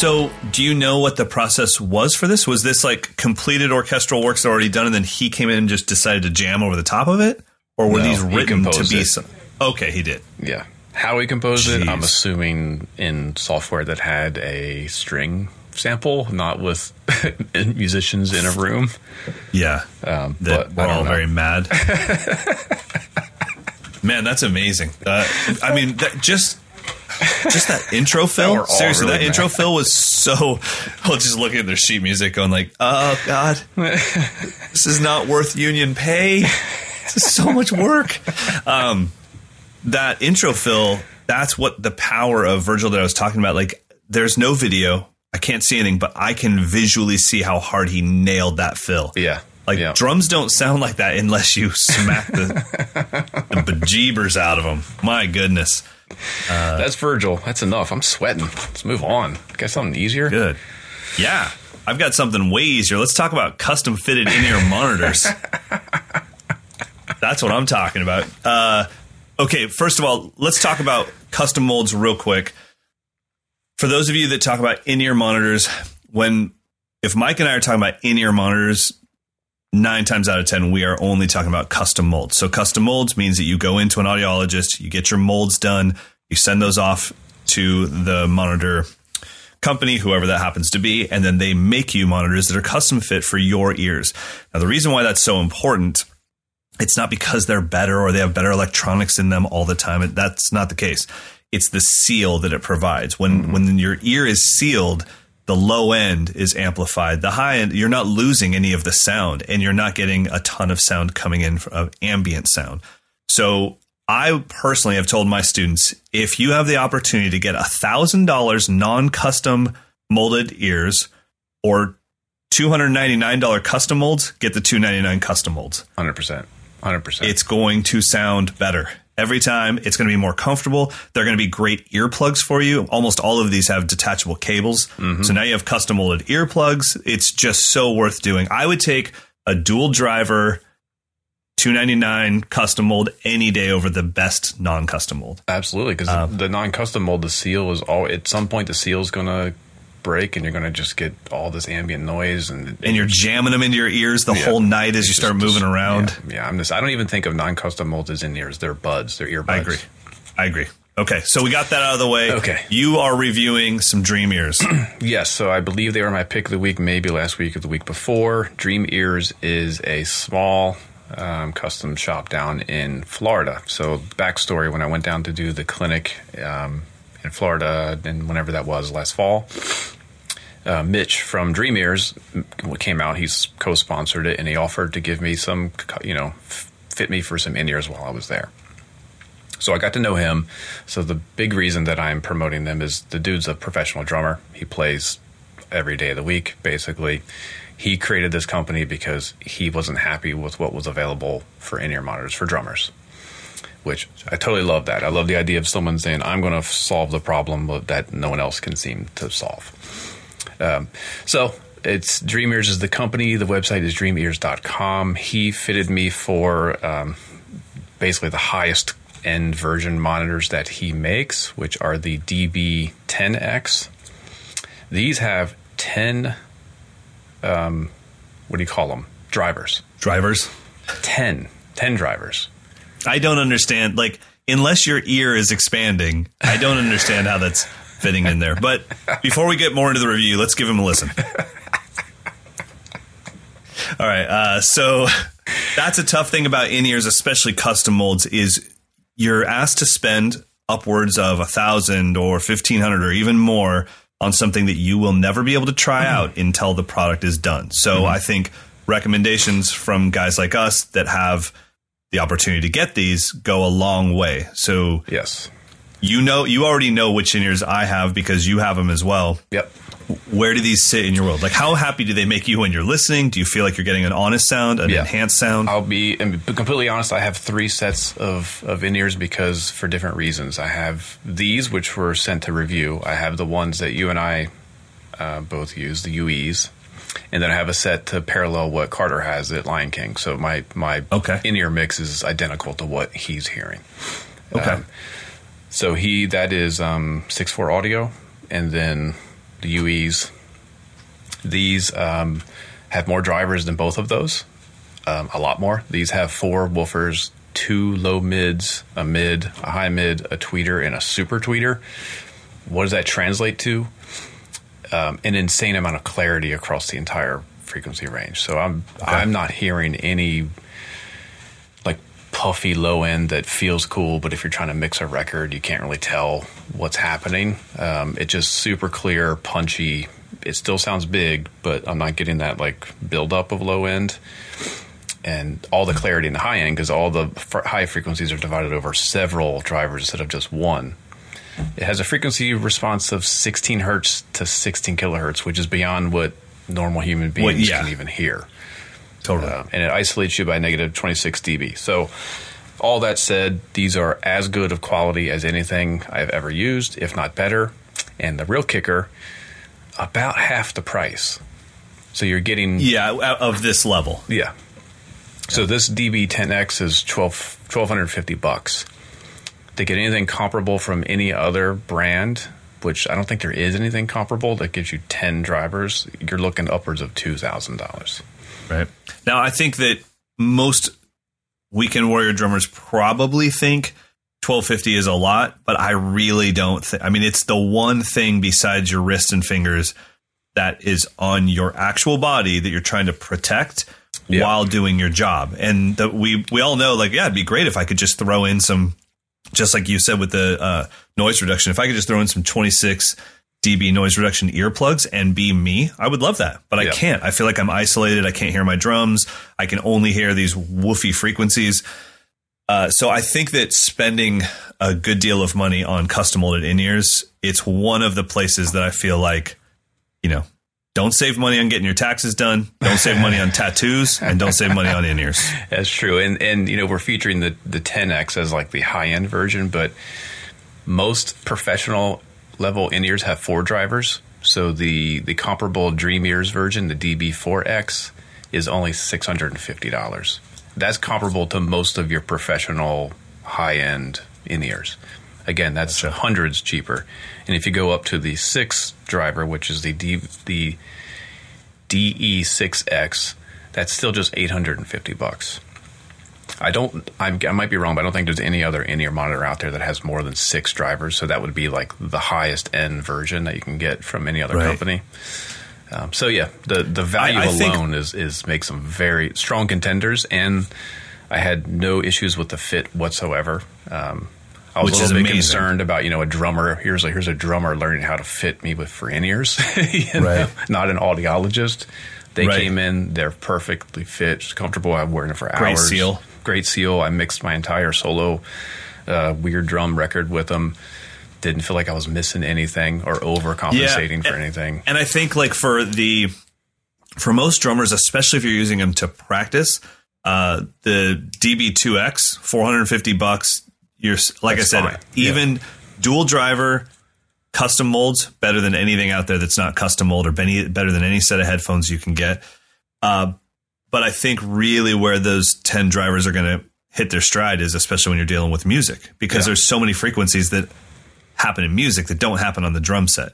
So, do you know what the process was for this? Was this like completed orchestral works already done, and then he came in and just decided to jam over the top of it, or were No, these written to be? it. Some, okay, he did. Yeah. How he composed it, I'm assuming in software that had a string sample, not with (laughs) musicians in a room. Yeah, Um, that but we're all know. very mad. (laughs) Man, that's amazing. Uh, I mean, that just just that (laughs) intro fill. Seriously, really that intro mad. fill was so. (laughs) Well, just looking at their sheet music, going like, "Oh God, (laughs) this is not worth union pay. This is so much work." Um, that intro fill. That's what the power of Virgil that I was talking about. Like, there's no video. I can't see anything, but I can visually see how hard he nailed that fill. Yeah. Like yeah. drums don't sound like that unless you smack the, the bejeebers out of them. My goodness. That's Virgil. That's enough. I'm sweating. Let's move on. Got something easier? Good. Yeah. I've got something way easier. Let's talk about custom fitted in ear (laughs) monitors. That's what I'm talking about. Uh, okay, first of all, let's talk about custom molds real quick. For those of you that talk about in ear monitors, when if Mike and I are talking about in ear monitors, nine times out of ten, we are only talking about custom molds. So custom molds means that you go into an audiologist, you get your molds done, you send those off to the monitor company, whoever that happens to be, and then they make you monitors that are custom fit for your ears. Now, the reason why that's so important, it's not because they're better or they have better electronics in them all the time. That's not the case. It's the seal that it provides. When mm-hmm. when your ear is sealed, the low end is amplified. The high end, you're not losing any of the sound, and you're not getting a ton of sound coming in of ambient sound. So I personally have told my students if you have the opportunity to get $1,000 non custom molded ears or $299 custom molds, get the 299 custom molds. 100%. 100%. It's going to sound better. Every time it's going to be more comfortable. They're going to be great earplugs for you. Almost all of these have detachable cables. So now you have custom molded earplugs. It's just so worth doing. I would take a dual driver 299 custom mold any day over the best non-custom mold. Absolutely, because Um, the non-custom mold, the seal is all. At some point, the seal is going to break, and you're going to just get all this ambient noise, and And you're jamming them into your ears the Yeah. whole night as you start just- moving around. Yeah, yeah, I'm just. I don't even think of non-custom molds as in ears. They're buds. They're earbuds. I agree. I agree. Okay, so we got that out of the way. Okay. You are reviewing some Dream Earz. (clears throat) Yes, so I believe they were my pick of the week, maybe last week or the week before. Dream Earz is a small um, custom shop down in Florida. So, backstory when I went down to do the clinic um, in Florida, and whenever that was last fall, uh, Mitch from Dream Earz came out. He's co sponsored it, and he offered to give me some, you know, fit me for some in ears while I was there. So I got to know him. So the big reason that I'm promoting them is the dude's a professional drummer. He plays every day of the week, basically. He created this company because he wasn't happy with what was available for in-ear monitors for drummers. Which I totally love that. I love the idea of someone saying, "I'm going to solve the problem that no one else can seem to solve." Um, so it's Dream Earz is the company. The website is dreamearz.com. He fitted me for um, basically the highest end version monitors that he makes, which are the DB-10X. These have 10, um, what do you call them? Drivers. Drivers. 10. 10 drivers. I don't understand. Like, unless your ear is expanding, I don't understand how that's fitting in there. But before we get more into the review, let's give him a listen. All right. Uh, so that's a tough thing about in ears, especially custom molds, is you're asked to spend upwards of a thousand or fifteen hundred or even more on something that you will never be able to try out until the product is done. So I think recommendations from guys like us that have the opportunity to get these go a long way. So Yes. you know, you already know which in ears I have because you have them as well. Yep. Where do these sit in your world? Like, how happy do they make you when you're listening? Do you feel like you're getting an honest sound, an Yeah. enhanced sound? I'll be completely honest. I have three sets of, of in ears because for different reasons. I have these, which were sent to review. I have the ones that you and I uh, both use, the UEs, and then I have a set to parallel what Carter has at Lion King. So my my Okay. in ear mix is identical to what he's hearing. okay. Um, so he that is um, six four audio, and then the UEs. These um, have more drivers than both of those, um, a lot more. These have four woofers, two low mids, a mid, a high mid, a tweeter, and a super tweeter. What does that translate to? Um, an insane amount of clarity across the entire frequency range. So I'm I'm not hearing any like puffy low end that feels cool, but if you're trying to mix a record, you can't really tell what's happening. Um, it's just super clear, punchy. It still sounds big, but I'm not getting that like buildup of low end and all the clarity in the high end because all the f- high frequencies are divided over several drivers instead of just one. It has a frequency response of 16 hertz to 16 kilohertz, which is beyond what normal human beings Well, yeah. can even hear. Totally. Uh, and it isolates you by negative 26 dB. So, all that said, these are as good of quality as anything I've ever used, if not better. And the real kicker, about half the price. So you're getting yeah, of this level. yeah. So this DB-10X is 12, 1250 bucks. To get anything comparable from any other brand, which I don't think there is anything comparable that gives you 10 drivers, you're looking upwards of $2,000. Right. Now, I think that most weekend warrior drummers probably think 1250 is a lot, but I really don't think. I mean, it's the one thing besides your wrist and fingers that is on your actual body that you're trying to protect Yeah. while doing your job. And that we we all know, like, yeah, it'd be great if I could just throw in some, just like you said with the uh, noise reduction. If I could just throw in some 26 dB noise reduction earplugs and be me, I would love that. But I can't. I feel like I'm isolated. I can't hear my drums. I can only hear these woofy frequencies. Uh, so I think that spending a good deal of money on custom molded in ears, it's one of the places that I feel like, you know, don't save money on getting your taxes done. Don't save money on tattoos, and don't save money on in ears. (laughs) That's true, and and you know we're featuring the the 10x as like the high end version, but most professional level in ears have four drivers. So the the comparable Dream Earz version, the DB-4X, is only six hundred and fifty dollars. That's comparable to most of your professional high end in ears. Again, that's hundreds cheaper. And if you go up to the six driver, which is the D, the DB-6X, that's still just 850 bucks. I don't. I'm, I might be wrong, but I don't think there's any other in-ear monitor out there that has more than six drivers. So that would be like the highest end version that you can get from any other Right. company. Um, so yeah, the the value I think- alone is is makes them very strong contenders, and I had no issues with the fit whatsoever. Um, I was Which a little bit amazing. concerned about you know a drummer. Here's a here's a drummer learning how to fit me with for in ears, know, Right. not an audiologist. They Right. came in, they're perfectly fit, comfortable. I'm wearing it for Great hours. Great seal. Great seal. I mixed my entire solo uh, weird drum record with them. Didn't feel like I was missing anything or overcompensating for and- anything. And I think like for the for most drummers, especially if you're using them to practice, uh, the DB-2X, 450 bucks. You're like That's I said, fine. Yeah. even dual driver, custom molds better than anything out there that's not custom mold or any, better than any set of headphones you can get. Uh, but I think really where those 10 drivers are going to hit their stride is especially when you're dealing with music because Yeah. there's so many frequencies that happen in music that don't happen on the drum set.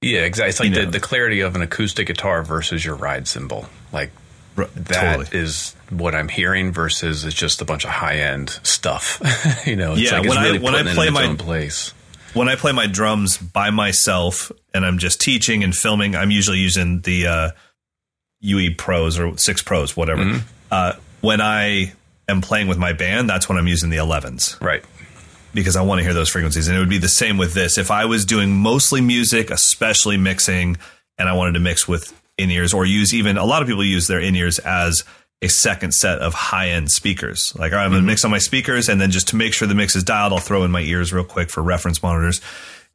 Yeah, exactly. It's like You the, the clarity of an acoustic guitar versus your ride cymbal. Like That is totally. what I'm hearing versus it's just a bunch of high end stuff. (laughs) you know, it's Yeah, like when I- when I play my- place. when I play my drums by myself and I'm just teaching and filming, I'm usually using the uh, UE Pros or Six Pros, whatever. Mm-hmm. Uh, when I am playing with my band, that's when I'm using the 11s Right. because I want to hear those frequencies. And it would be the same with this. If I was doing mostly music, especially mixing, and I wanted to mix with in ears or use even a lot of people use their in ears as a second set of high end speakers. Like, all right, I'm going to mm-hmm. mix on my speakers, and then just to make sure the mix is dialed, I'll throw in my ears real quick for reference monitors.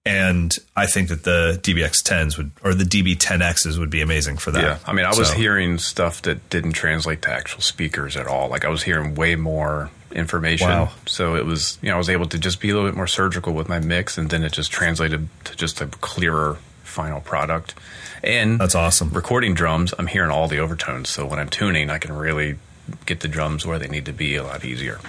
And I think that the DBX 10s would, or the DB 10Xs would be amazing for that. Yeah. I mean, I was So- hearing stuff that didn't translate to actual speakers at all. Like I was hearing way more information. Wow. So it was, you know, I was able to just be a little bit more surgical with my mix and then it just translated to just a clearer final product. And That's awesome. recording drums, I'm hearing all the overtones. So when I'm tuning, I can really get the drums where they need to be a lot easier.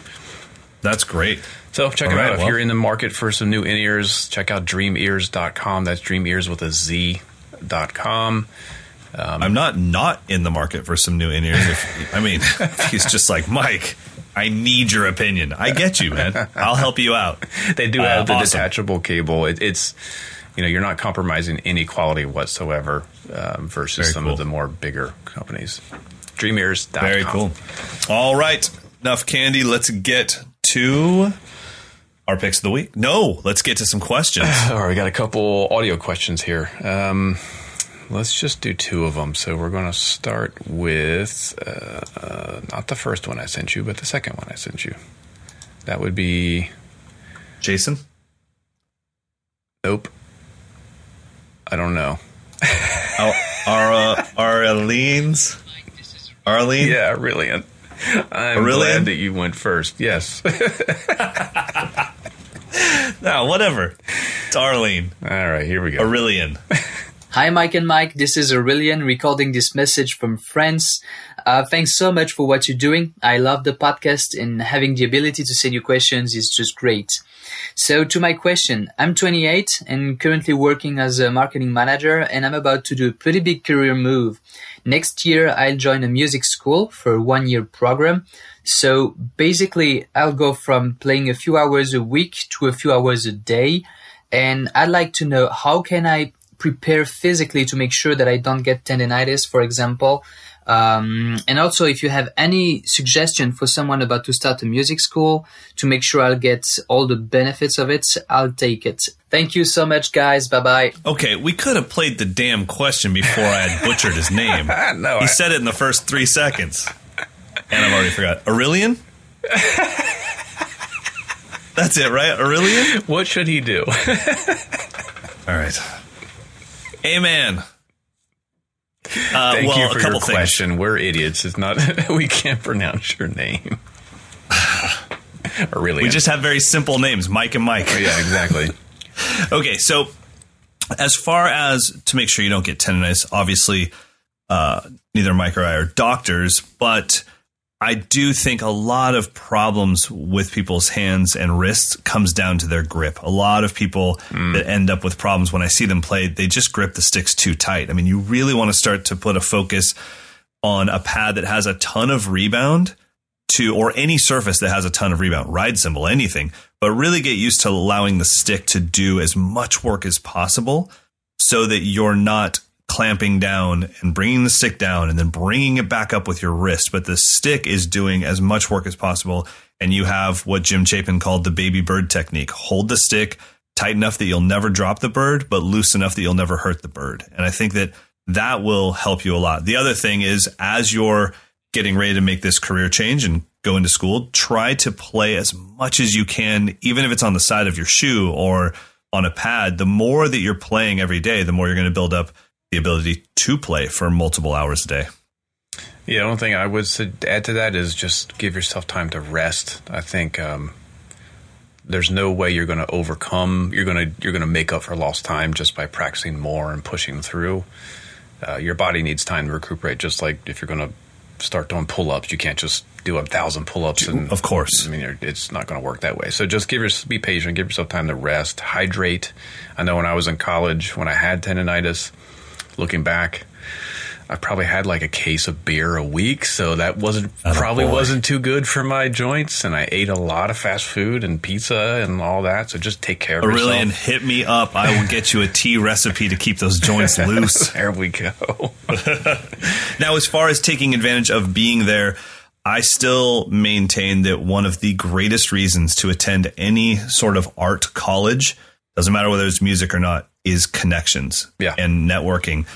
That's great. So check All it right, out. If you're in the market for some new in-ears, check out dreamearz.com. That's dream ears with a Z.com. Um, I'm not not in the market for some new in ears. If, I mean, (laughs) he's just like Mike. I need your opinion. I get you, man. I'll help you out. (laughs) They do Uh, have the awesome. detachable cable. It, it's you know you're not compromising any quality whatsoever um, versus Very some cool. of the more bigger companies. Dreamearz.com. Very cool. All right, enough candy. Let's get to our picks of the week. No, let's get to some questions. (sighs) All right, we got a couple audio questions here. Um, let's just do two of them. So we're going to start with uh, uh, not the first one I sent you, but the second one I sent you. That would be Jason. Nope. I don't know. Our uh, Arlene's. Arlene. Yeah, brilliant. I'm Aurelian? glad that you went first. Yes. (laughs) No, whatever. It's Arlene. All right, here we go. Aurelian. Hi, Mike and Mike. This is Aurelian recording this message from France. Uh, thanks so much for what you're doing. I love the podcast and having the ability to send you questions is just great. So to my question, I'm 28 and currently working as a marketing manager and I'm about to do a pretty big career move. Next year, I'll join a music school for a one year program. So basically, I'll go from playing a few hours a week to a few hours a day. And I'd like to know how can I prepare physically to make sure that I don't get tendonitis, for example. Um, and also, if you have any suggestion for someone about to start a music school to make sure I'll get all the benefits of it, I'll take it. Thank you so much, guys. Bye bye. Okay, we could have played the damn question before I had butchered his name. (laughs) No, he I- said it in the first three seconds, and I've already forgot. Aurelian. (laughs) That's it, right? Aurelian. What should he do? All right. Amen. Uh, Thank well, you a for couple your things. question. We're idiots. It's not. That (laughs) we can't pronounce your name. or really, We just have very simple names, Mike and Mike. yeah, exactly. (laughs) Okay, so as far as to make sure you don't get tendonitis, obviously, uh, neither Mike or I are doctors, but I do think a lot of problems with people's hands and wrists comes down to their grip. A lot of people mm. that end up with problems when I see them play, they just grip the sticks too tight. I mean, you really want to start to put a focus on a pad that has a ton of rebound to or any surface that has a ton of rebound, ride cymbal, anything, but really get used to allowing the stick to do as much work as possible so that you're not clamping down and bringing the stick down and then bringing it back up with your wrist, but the stick is doing as much work as possible and you have what Jim Chapin called the baby bird technique. Hold the stick tight enough that you'll never drop the bird, but loose enough that you'll never hurt the bird. And I think that that will help you a lot. The other thing is as you're getting ready to make this career change and go into school, try to play as much as you can, even if it's on the side of your shoe or on a pad. The more that you're playing every day, the more you're going to build up the ability to play for multiple hours a day. Yeah, one thing I would add to that is just give yourself time to rest. I think um, there's no way you're going to overcome. You're going to you're going to make up for lost time just by practicing more and pushing through. Uh, your body needs time to recuperate. Just like if you're going to start doing pull-ups, you can't just do a thousand pull-ups. And Of course. I mean you're, it's not going to work that way. So just give your be patient. Give yourself time to rest, hydrate. I know when I was in college, when I had tendonitis, looking back, I probably had like a case of beer a week, so that wasn't oh, Atta probably boy. wasn't too good for my joints. And I ate a lot of fast food and pizza and all that. So just take care of Aurelian, yourself. hit me up. I will get you a tea recipe to keep those joints (laughs) loose. There we go. (laughs) Now, as far as taking advantage of being there, I still maintain that one of the greatest reasons to attend any sort of art college, doesn't matter whether it's music or not, is connections Yeah. and networking.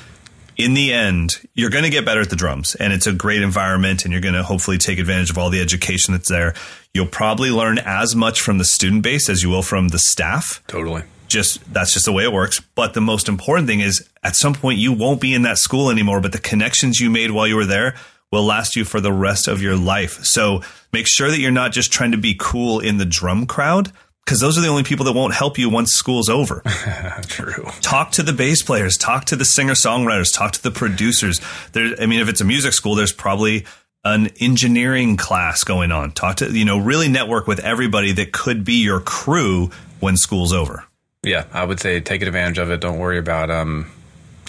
In the end, you're going to get better at the drums and it's a great environment and you're going to hopefully take advantage of all the education that's there. You'll probably learn as much from the student base as you will from the staff totally. just that's just the way it works. But the most important thing is at some point you won't be in that school anymore, but the connections you made while you were there will last you for the rest of your life. So make sure that you're not just trying to be cool in the drum crowd because those are the only people that won't help you once school's over. (laughs) True. talk to the bass players, talk to the singer songwriters, talk to the producers. There, I mean, if it's a music school, there's probably an engineering class going on. Talk to, you know, really network with everybody that could be your crew when school's over. Yeah, I would say take advantage of it. Don't worry about um,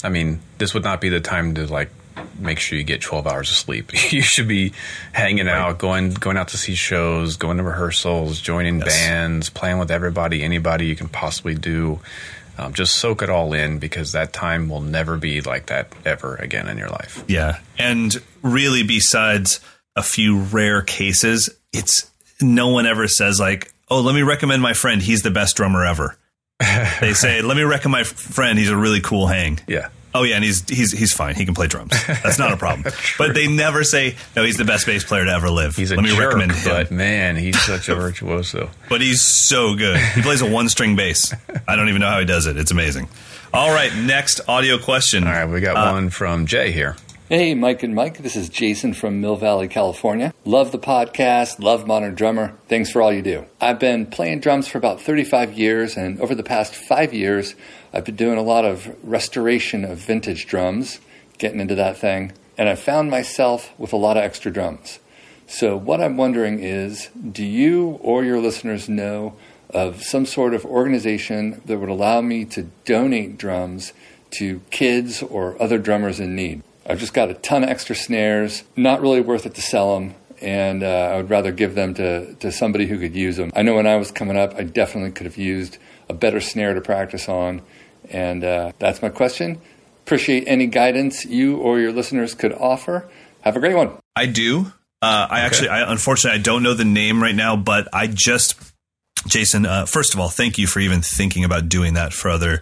I mean, this would not be the time to like make sure you get 12 hours of sleep. (laughs) you should be hanging out, going going out to see shows, going to rehearsals, joining Yes. bands, playing with everybody, anybody you can possibly do. Um, just soak it all in because that time will never be like that ever again in your life. Yeah. And really, besides a few rare cases, it's no one ever says, like, oh, let me recommend my friend. He's the best drummer ever. (laughs) they say, let me recommend my friend. He's a really cool hang. Yeah. Oh yeah, and he's he's he's fine. He can play drums. That's not a problem. (laughs) but they never say no. He's the best bass player to ever live. He's a Let me jerk, recommend him. but man, he's such a (laughs) virtuoso. But he's so good. He plays a one string bass. I don't even know how he does it. It's amazing. All right, next audio question. All right, we got Uh, one from Jay here. Hey, Mike and Mike. This is Jason from Mill Valley, California. Love the podcast, love Modern Drummer. Thanks for all you do. I've been playing drums for about 35 years, and over the past five years, I've been doing a lot of restoration of vintage drums, getting into that thing, and I found myself with a lot of extra drums. So, what I'm wondering is do you or your listeners know of some sort of organization that would allow me to donate drums to kids or other drummers in need? I've just got a ton of extra snares, not really worth it to sell them, and uh, I would rather give them to, to somebody who could use them. I know when I was coming up, I definitely could have used a better snare to practice on, and uh, that's my question. Appreciate any guidance you or your listeners could offer. Have a great one. I do. Uh, I actually, I, unfortunately, I don't know the name right now, but I just, Jason. Uh, first of all, thank you for even thinking about doing that for other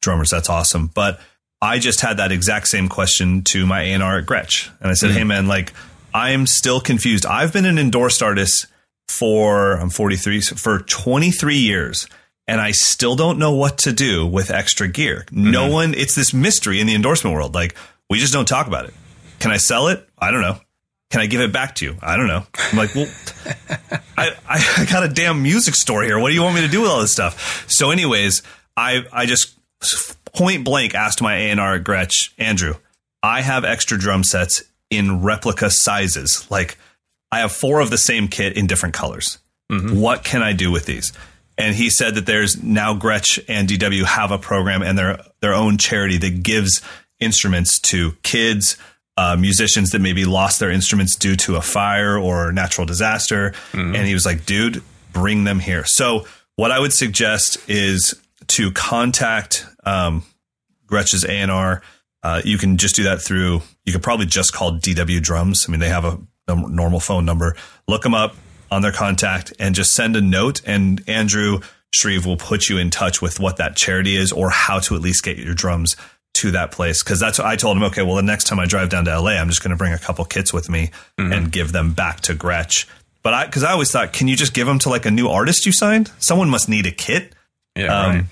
drummers. That's awesome. But I just had that exact same question to my A&R at Gretsch, and I said, Mm-hmm. "Hey, man, like I'm still confused. I've been an endorsed artist for I'm 43 for 23 years." And I still don't know what to do with extra gear. No Mm-hmm. one, it's this mystery in the endorsement world. Like, we just don't talk about it. Can I sell it? I don't know. Can I give it back to you? I don't know. I'm like, well, (laughs) I, I, got a damn music store here. What do you want me to do with all this stuff? So, anyways, I I just point blank asked my A and R at Gretsch, Andrew, I have extra drum sets in replica sizes. Like, I have four of the same kit in different colors. What can I do with these? And he said that there's now Gretsch and DW have a program and their their own charity that gives instruments to kids, uh, musicians that maybe lost their instruments due to a fire or natural disaster. And he was like, dude, bring them here. So what I would suggest is to contact um, Gretsch's A&R. Uh, you can just do that through, you could probably just call DW Drums. I mean, they have a, a normal phone number. Look them up on their contact and just send a note and Andrew Shreve will put you in touch with what that charity is or how to at least get your drums to that place. Cause that's what I told him. Okay, well, the next time I drive down to LA, I'm just going to bring a couple kits with me and give them back to Gretsch. But I, cause I always thought, can you just give them to like a new artist you signed? Someone must need a kit. Yeah, Um, right.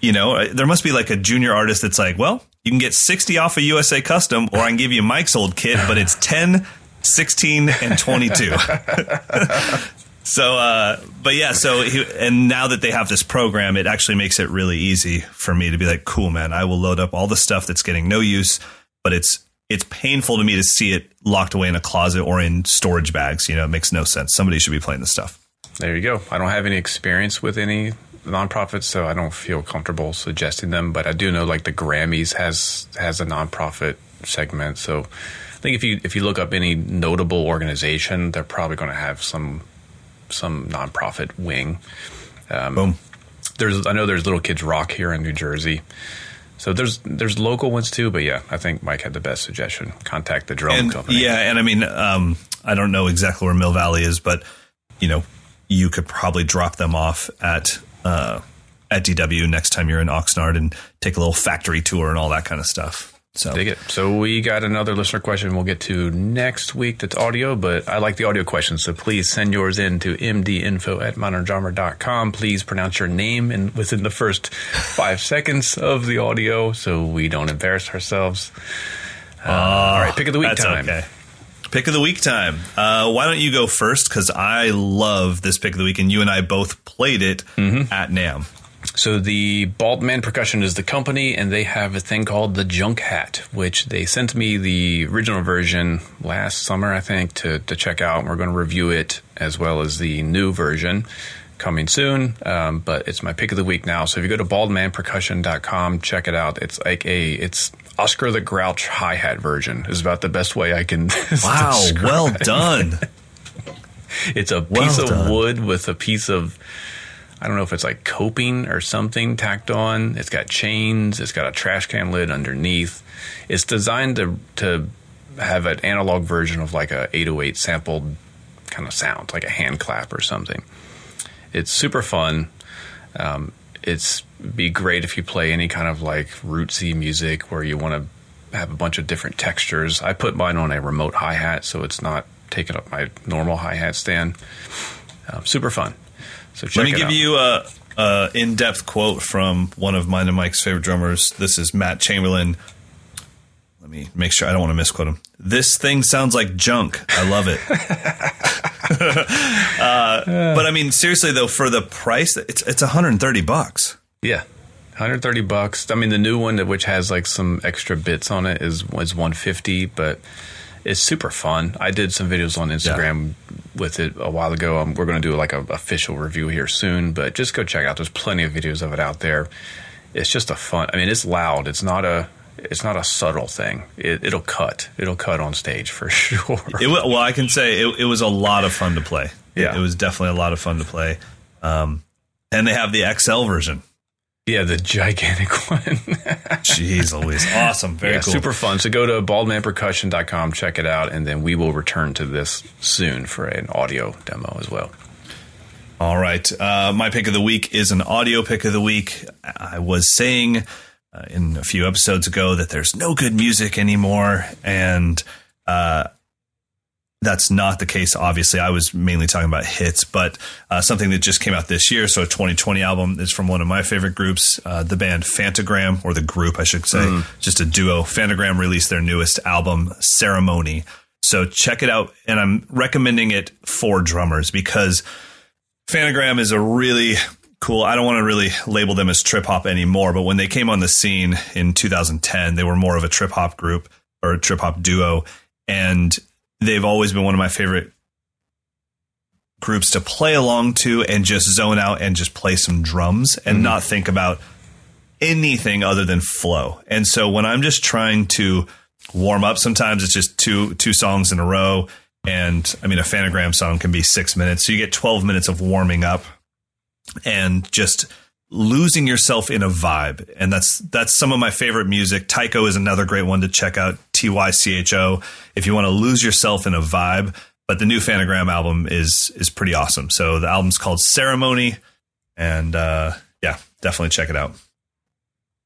You know, uh, there must be like a junior artist that's like, well, you can get 60 off a USA custom, or I can give you Mike's old kit, but it's 10, 16, and 22. (laughs) so, uh, but yeah, so, he, and now that they have this program, it actually makes it really easy for me to be like, cool, man, I will load up all the stuff that's getting no use, but it's, it's painful to me to see it locked away in a closet or in storage bags. You know, it makes no sense. Somebody should be playing this stuff. There you go. I don't have any experience with any nonprofits, so I don't feel comfortable suggesting them. But I do know like the Grammys has has a nonprofit segment. So think if you if you look up any notable organization, they're probably going to have some some nonprofit wing. Um, Boom. There's I know there's Little Kids Rock here in New Jersey. So there's there's local ones too, but yeah, I think Mike had the best suggestion. Contact the drone and, company. Yeah, and I mean, um, I don't know exactly where Mill Valley is, but you know, you could probably drop them off at uh, at DW next time you're in Oxnard and take a little factory tour and all that kind of stuff. So Dig it. So we got another listener question we'll get to next week that's audio, but I like the audio questions. So please send yours in to mdinfo at moderndrummer.com. Please pronounce your name in, within the first five seconds of the audio so we don't embarrass ourselves. Uh, all right, pick of the week that's time. okay. Pick of the week time. Uh, why don't you go first? Because I love this pick of the week, and you and I both played it at NAMM. So the Bald Man Percussion is the company, and they have a thing called the Junk Hat, which they sent me the original version last summer, I think, to to check out. And we're going to review it as well as the new version coming soon. Um, but it's my pick of the week now. So if you go to baldmanpercussion.com, check it out. It's like a it's Oscar the Grouch hi hat version. Is about the best way I can. (laughs) Wow, well done. (laughs) It's a Well piece of wood with a piece of I don't know if it's like coping or something tacked on. It's got chains. It's got a trash can lid underneath. It's designed to to have an analog version of like a 808 sampled kind of sound, like a hand clap or something. It's super fun. Um, it's be great if you play any kind of like rootsy music where you want to have a bunch of different textures. I put mine on a remote hi hat, so it's not taking up my normal hi hat stand. Um, super fun. So Let me give out. you a, a in-depth quote from one of mine and Mike's favorite drummers. This is Matt Chamberlain. Let me make sure I don't want to misquote him. This thing sounds like junk. I love it. (laughs) uh, but I mean, seriously though, for the price, it's it's 130 bucks. Yeah. 130 bucks. I mean, the new one, which has like some extra bits on it, is was 150, but it's super fun. I did some videos on Instagram with it a while ago. Um, we're going to do like an official review here soon, but just go check it out. There's plenty of videos of it out there. It's just a fun. I mean, it's loud. It's not a. It's not a subtle thing. It, it'll cut. It'll cut on stage for (laughs) sure. It, well, I can say it, it was a lot of fun to play. Yeah. it was definitely a lot of fun to play. Um, and they have the XL version. Yeah, the gigantic (laughs) one. Jeez Louise. Awesome. Very yeah, cool. super fun. So go to baldmanpercussion.com, check it out, and then we will return to this soon for an audio demo as well. All right. Uh, my pick of the week is an audio pick of the week. I was saying uh, in a few episodes ago that there's no good music anymore. And uh, that's not the case, obviously. I was mainly talking about hits, but uh, something that just came out this year. So a 2020 album is from one of my favorite groups, uh, the band Phantogram, or the group, I should say, just a duo. Phantogram released their newest album, Ceremony. So check it out. And I'm recommending it for drummers because Phantogram is a really cool. I don't want to really label them as trip hop anymore, but when they came on the scene in 2010, they were more of a trip hop group or a trip hop duo, and they've always been one of my favorite groups to play along to and just zone out and just play some drums and mm-hmm. not think about anything other than flow. And so when I'm just trying to warm up, sometimes it's just two two songs in a row. And I mean, a Phantogram song can be six minutes, so you get 12 minutes of warming up and just losing yourself in a vibe. And that's that's some of my favorite music. Tycho is another great one to check out. T Y C H O. If you want to lose yourself in a vibe. But the new Phantogram album is is pretty awesome. So the album's called Ceremony, and uh, yeah, definitely check it out.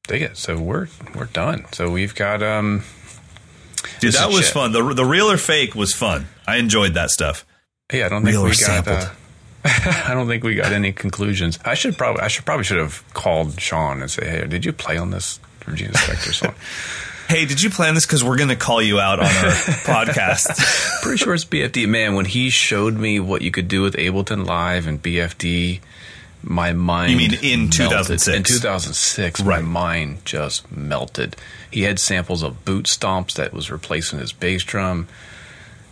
Dig it. So we're we're done. So we've got um Dude, that was shit. fun. The the real or fake was fun. I enjoyed that stuff. Yeah, I don't think we got. Uh, (laughs) I don't think we got any conclusions. I should probably. I should probably should have called Shawn and say, "Hey, did you play on this Regina Spektor song?" Hey, did you plan this? Because we're going to call you out on our (laughs) podcast. (laughs) Pretty sure it's BFD. Man, when he showed me what you could do with Ableton Live and BFD, my mind. You mean in 2006? In 2006, my mind just melted. He had samples of boot stomps that was replacing his bass drum.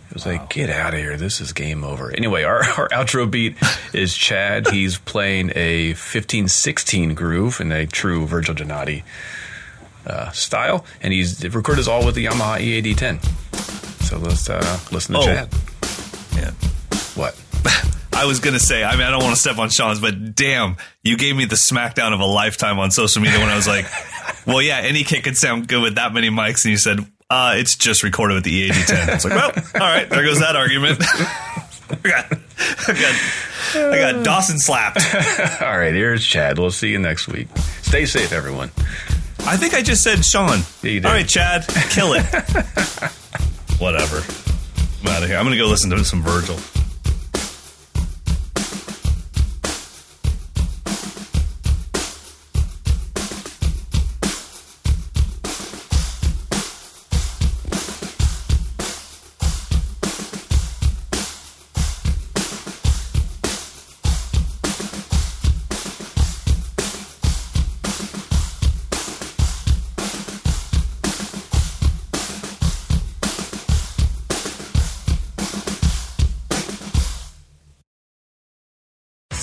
It was like, get out of here. This is game over. Anyway, our, (laughs) our outro beat is Chad. He's playing a 1516 groove in a true Virgil Donati uh, style, and he's recorded this all with the Yamaha E EAD10. So let's uh, listen to Oh. Chad. Yeah. What? (laughs) I was going to say, I mean, I don't want to step on Shawn's, but damn, you gave me the smackdown of a lifetime on social media when I was like, (laughs) well, yeah, any kit could sound good with that many mics. And you said, uh, it's just recorded with the E EAD10. I was like, well, (laughs) all right, there goes that argument. I got, I got, I got Dawson slapped. All right, here's Chad. We'll see you next week. Stay safe, everyone. I think I just said Shawn. Yeah, you did. All right, Chad, kill it. (laughs) Whatever. I'm out of here. I'm going to go listen to some Virgil.